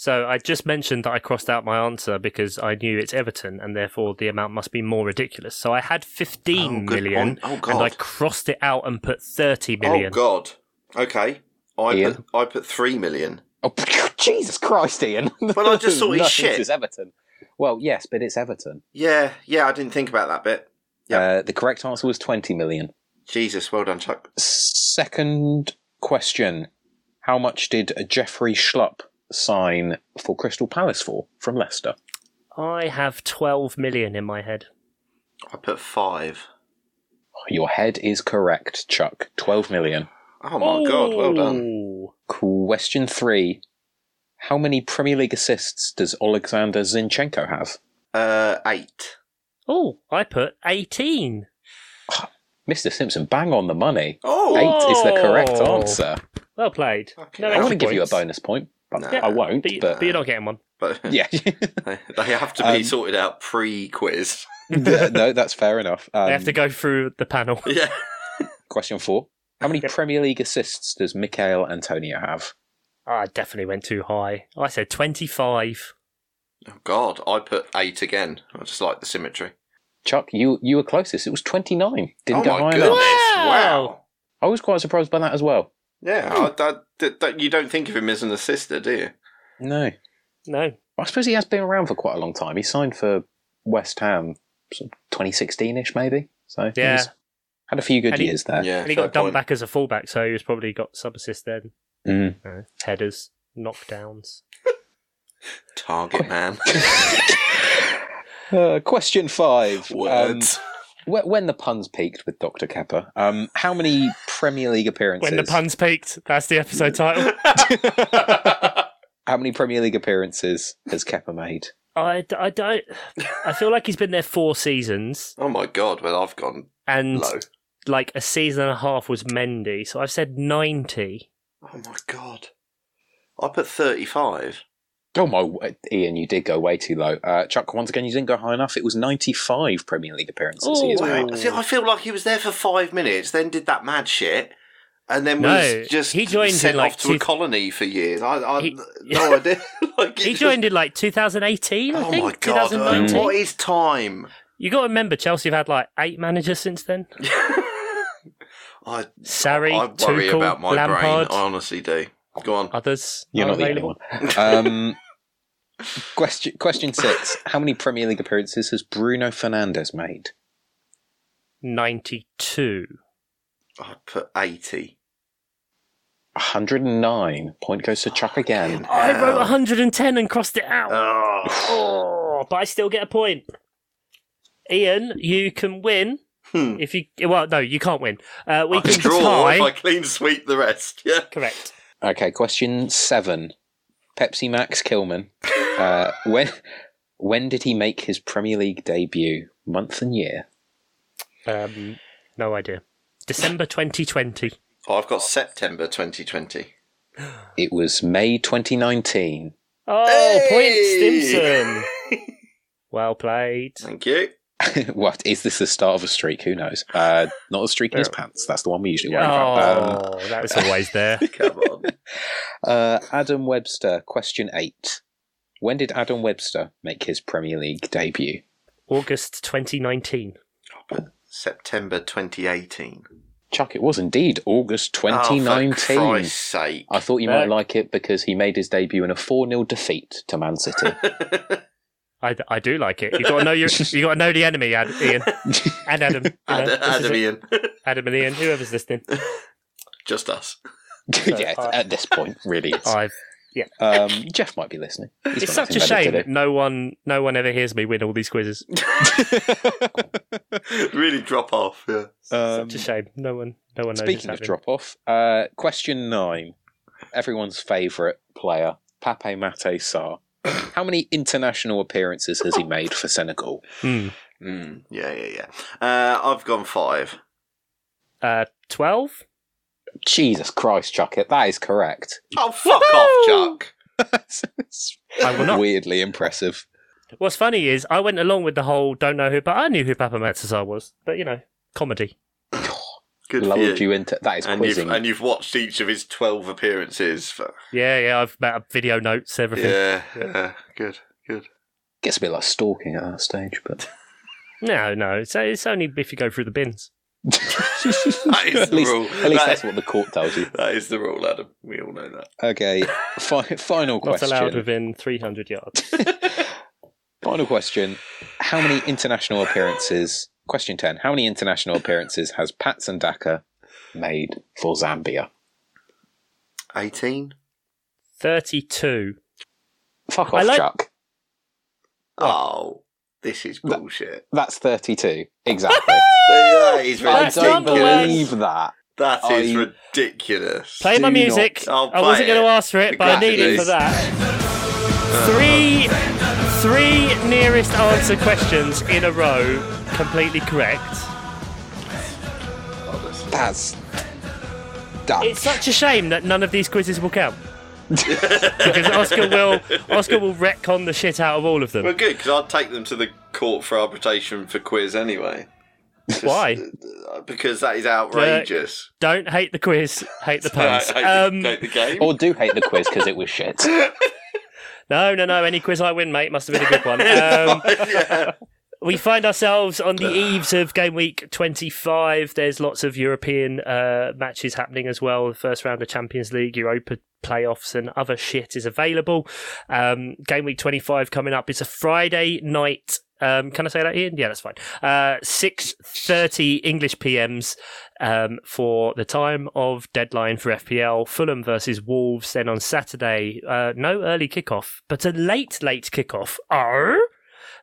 So I just mentioned that I crossed out my answer because I knew it's Everton and therefore the amount must be more ridiculous. So I had Oh, fifteen good million, point. Oh, and I crossed it out and put 30 million. Oh God. Okay. I Ian? put I put three million. Oh, [laughs] Jesus Christ, Ian! Well, I just thought [laughs] he's shit. It's Everton. Well, yes, but it's Everton. Yeah. Yeah. I didn't think about that bit. Yep. Uh, the correct answer was 20 million. Jesus. Well done, Chuck. Second question. How much did Jeffrey Schlupp sign for Crystal Palace for from Leicester? I have 12 million in my head. I put five. Your head is correct, Chuck. 12 million. Oh my God. Well done. Question three. How many Premier League assists does Alexander Zinchenko have? Uh, eight. Oh, I put 18. [sighs] Mr. Simpson, bang on the money. Oh. Eight is the correct Oh. answer. Well played. Okay. No I want to give you a bonus point, but No. I won't. But, you, But, but you're not getting one. But [laughs] yeah, [laughs] they they have to be Um, sorted out pre-quiz. [laughs] no, that's fair enough. Um, I have to go through the panel. Yeah. Question four. How many Yep. Premier League assists does Michail Antonio have? I definitely went too high. I said 25. Oh God. I put eight again. I just like the symmetry. Chuck, you you were closest. It was 29. Didn't oh go my high goodness! enough. Wow. Wow. I was quite surprised by that as well. Yeah. I, that, that, that- you don't think of him as an assister, do you? No. No. I suppose he has been around for quite a long time. He signed for West Ham 2016-ish maybe. So Yeah. he's had a few good And he- years there. Yeah. and he fair got dumped back as a fullback, so he's probably got sub assist then. Mm. Uh, headers, knockdowns. [laughs] Target man. [laughs] Uh, question five. Um, Words. wh- when the puns peaked with Dr. Kepper, um, how many Premier League appearances? When the puns peaked, that's the episode title. How many Premier League appearances has Kepper made? I, I don't. I feel like he's been there four seasons, [laughs] Oh my god, well I've gone and low. like a season and a half was Mendy. So I've said ninety. Oh my god. I put 35. Oh my, Ian, you did go way too low. Uh, Chuck, once again, you didn't go high enough. It was 95 Premier League appearances he has Oh, made. Wow. See, I feel like he was there for five minutes, then did that mad shit, and then No, was just he joined sent in, like, off to a colony for years. I, I He- [laughs] no idea. [laughs] like, He it joined in like 2018, I Oh think. my god! 2019. what is time? You got to remember, Chelsea have had like eight managers since then. [laughs] I Sarri, I worry Tuchel, about my Lampard, brain. I honestly do. Go on. others. You're are not the only available. one. Um, question, question six. How many Premier League appearances has Bruno Fernandes made? 92. I put 80. 109. Point goes to Chuck again. I wrote 110 and crossed it out. Oh. Oh, but I still get a point. Ian, you can win Hmm. if you. Well, no, you can't win. Uh, we I can draw tie. if I clean sweep the rest. Yeah. Correct. Okay, question seven. Pepsi Max Kilman. Uh, [laughs] when when did he make his Premier League debut? Month and year? Um, no idea. December 2020. Oh, I've got September 2020. [gasps] It was May 2019. Oh, Hey! point Stimson. [laughs] Well played. Thank you. [laughs] what is this the start of a streak? Who knows? Uh, not a streak in his [laughs] pants. That's the one we usually worry about. Um, Oh, that was always there. [laughs] Come on. uh, Adam Webster, question eight. When did Adam Webster make his Premier League debut? August 2019. September 2018. Chuck, it was indeed August Oh, 2019. for Christ's sake. I thought you Back. might like it because he made his debut in a 4 0 defeat to Man City. I, I do like it. You got to know your, you got to know the enemy, Ad, Ian [laughs] and Adam. you know, Ad- Adam. Ian. Adam and Ian, whoever's listening. [laughs] Just us. [laughs] yeah, uh, at this point, really. It's, I've. um, Jeff might be listening. He's It's such a shame that no one, no one ever hears me win all these quizzes. really drop off, yeah. Um, Such a shame. No one, no one knows. Speaking of drop off, uh, question nine. Everyone's favourite player, Pape Matar Sarr. How many international appearances has he made for Senegal? Hmm. Mm, yeah, yeah, yeah. Uh, I've gone five. Uh, twelve. Jesus Christ, Chuck it. That is correct. Oh, fuck off, Chuck. [laughs] I will not. Weirdly impressive. What's funny is I went along with the whole don't know who, but I knew who Papa Matsuzar was. But you know, comedy. Good for Lulled you. you into that is and you've, and you've watched each of his 12 appearances. For, Yeah, yeah. I've got video notes, everything. yeah, yeah, good, good. Gets a bit like stalking at that stage, but [laughs] No, no. It's it's only if you go through the bins. [laughs] That is at the least, rule. at least That- that's what the court tells you. That is the rule, Adam. We all know that. Okay, fi- final Not allowed within three hundred yards. [laughs] Final question. How many international appearances? Question 10. How many international appearances has Patson Daka made for Zambia? 18? Thirty-two. Fuck I off, like- Chuck. Oh, this is bullshit. That's 32. [laughs] Exactly. that is I That's don't believe that. That is I- ridiculous. Play my Do music. not- I'll I wasn't play going to ask for it, but I need it for that. [laughs] Three, uh-huh. Three nearest answer questions in a row, completely correct. That's. Done. It's such a shame that none of these quizzes will count. because Oscar will Oscar will retcon the shit out of all of them. Well, them. good, because I'd take them to the court for arbitration for quiz anyway. [laughs] Why? Uh, Because that is outrageous. Don't hate the quiz, hate the puns. I- I Um, take the game. or do hate the quiz because it was shit. [laughs] no, no, no. Any quiz I win, mate, must have been a good one. [laughs] Um, yeah. we find ourselves on the eaves of game week 25 there's lots of european uh, matches happening as well the first round of champions league europa playoffs and other shit is available um, game week 25 coming up it's a friday night um, can I say that, Ian? Yeah, that's fine. Uh, six thirty English PMs um, for the time of deadline for FPL. Fulham versus Wolves. Then on Saturday, uh, no early kickoff, but a late, late kickoff. Arr?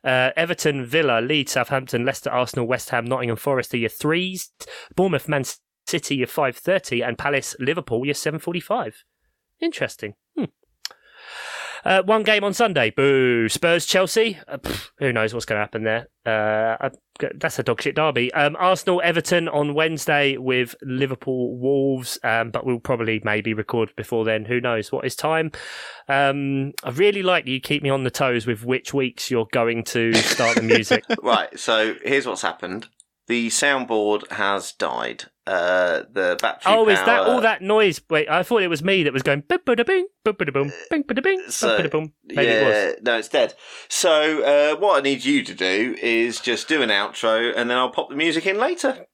Uh, Everton, Villa, Leeds, Southampton, Leicester, Arsenal, West Ham, Nottingham Forest are your threes. Bournemouth, Man City, your five thirty, and Palace, Liverpool, your seven forty-five. Interesting. Uh, one game on Sunday. Boo. Spurs, Chelsea. Uh, who knows what's going to happen there? Uh, that's a dog shit derby. Um, Arsenal, Everton on Wednesday with Liverpool, Wolves. Um, but we'll probably maybe record before then. Who knows what is time? Um, I really like you keep me on the toes with which weeks you're going to start the music. [laughs] right. So here's what's happened. The soundboard has died. Uh, the battery. Oh, is that all that noise? Wait, I thought it was me that was going boop bada bing, boop bada boom, bing bada bing, So, boop boom. Maybe yeah, it was. no, it's dead. So uh, what I need you to do is just do an outro, and then I'll pop the music in later.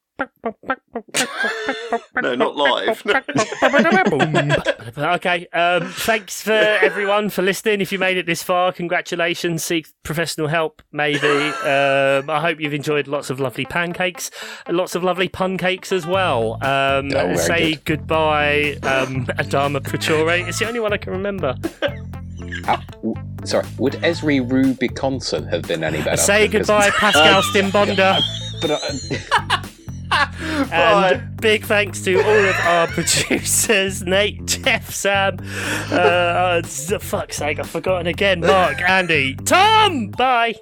No, not live. [laughs] okay. Um, thanks for everyone for listening. If you made it this far, congratulations. Seek professional help, maybe. Um, I hope you've enjoyed lots of lovely pancakes, and lots of lovely pun cakes as well. Um, Oh, say good. goodbye, um, Adama Pachore. It's the only one I can remember. Uh, w- sorry, would Esri Rubiconson have been any better? Say goodbye, [laughs] Pascal Stimbonda. [laughs] But, uh, [laughs] And big thanks to all of our [laughs] producers, Nate, Jeff, Sam. Uh, uh, fuck's sake, I've forgotten again. Mark, Andy, Tom. Bye.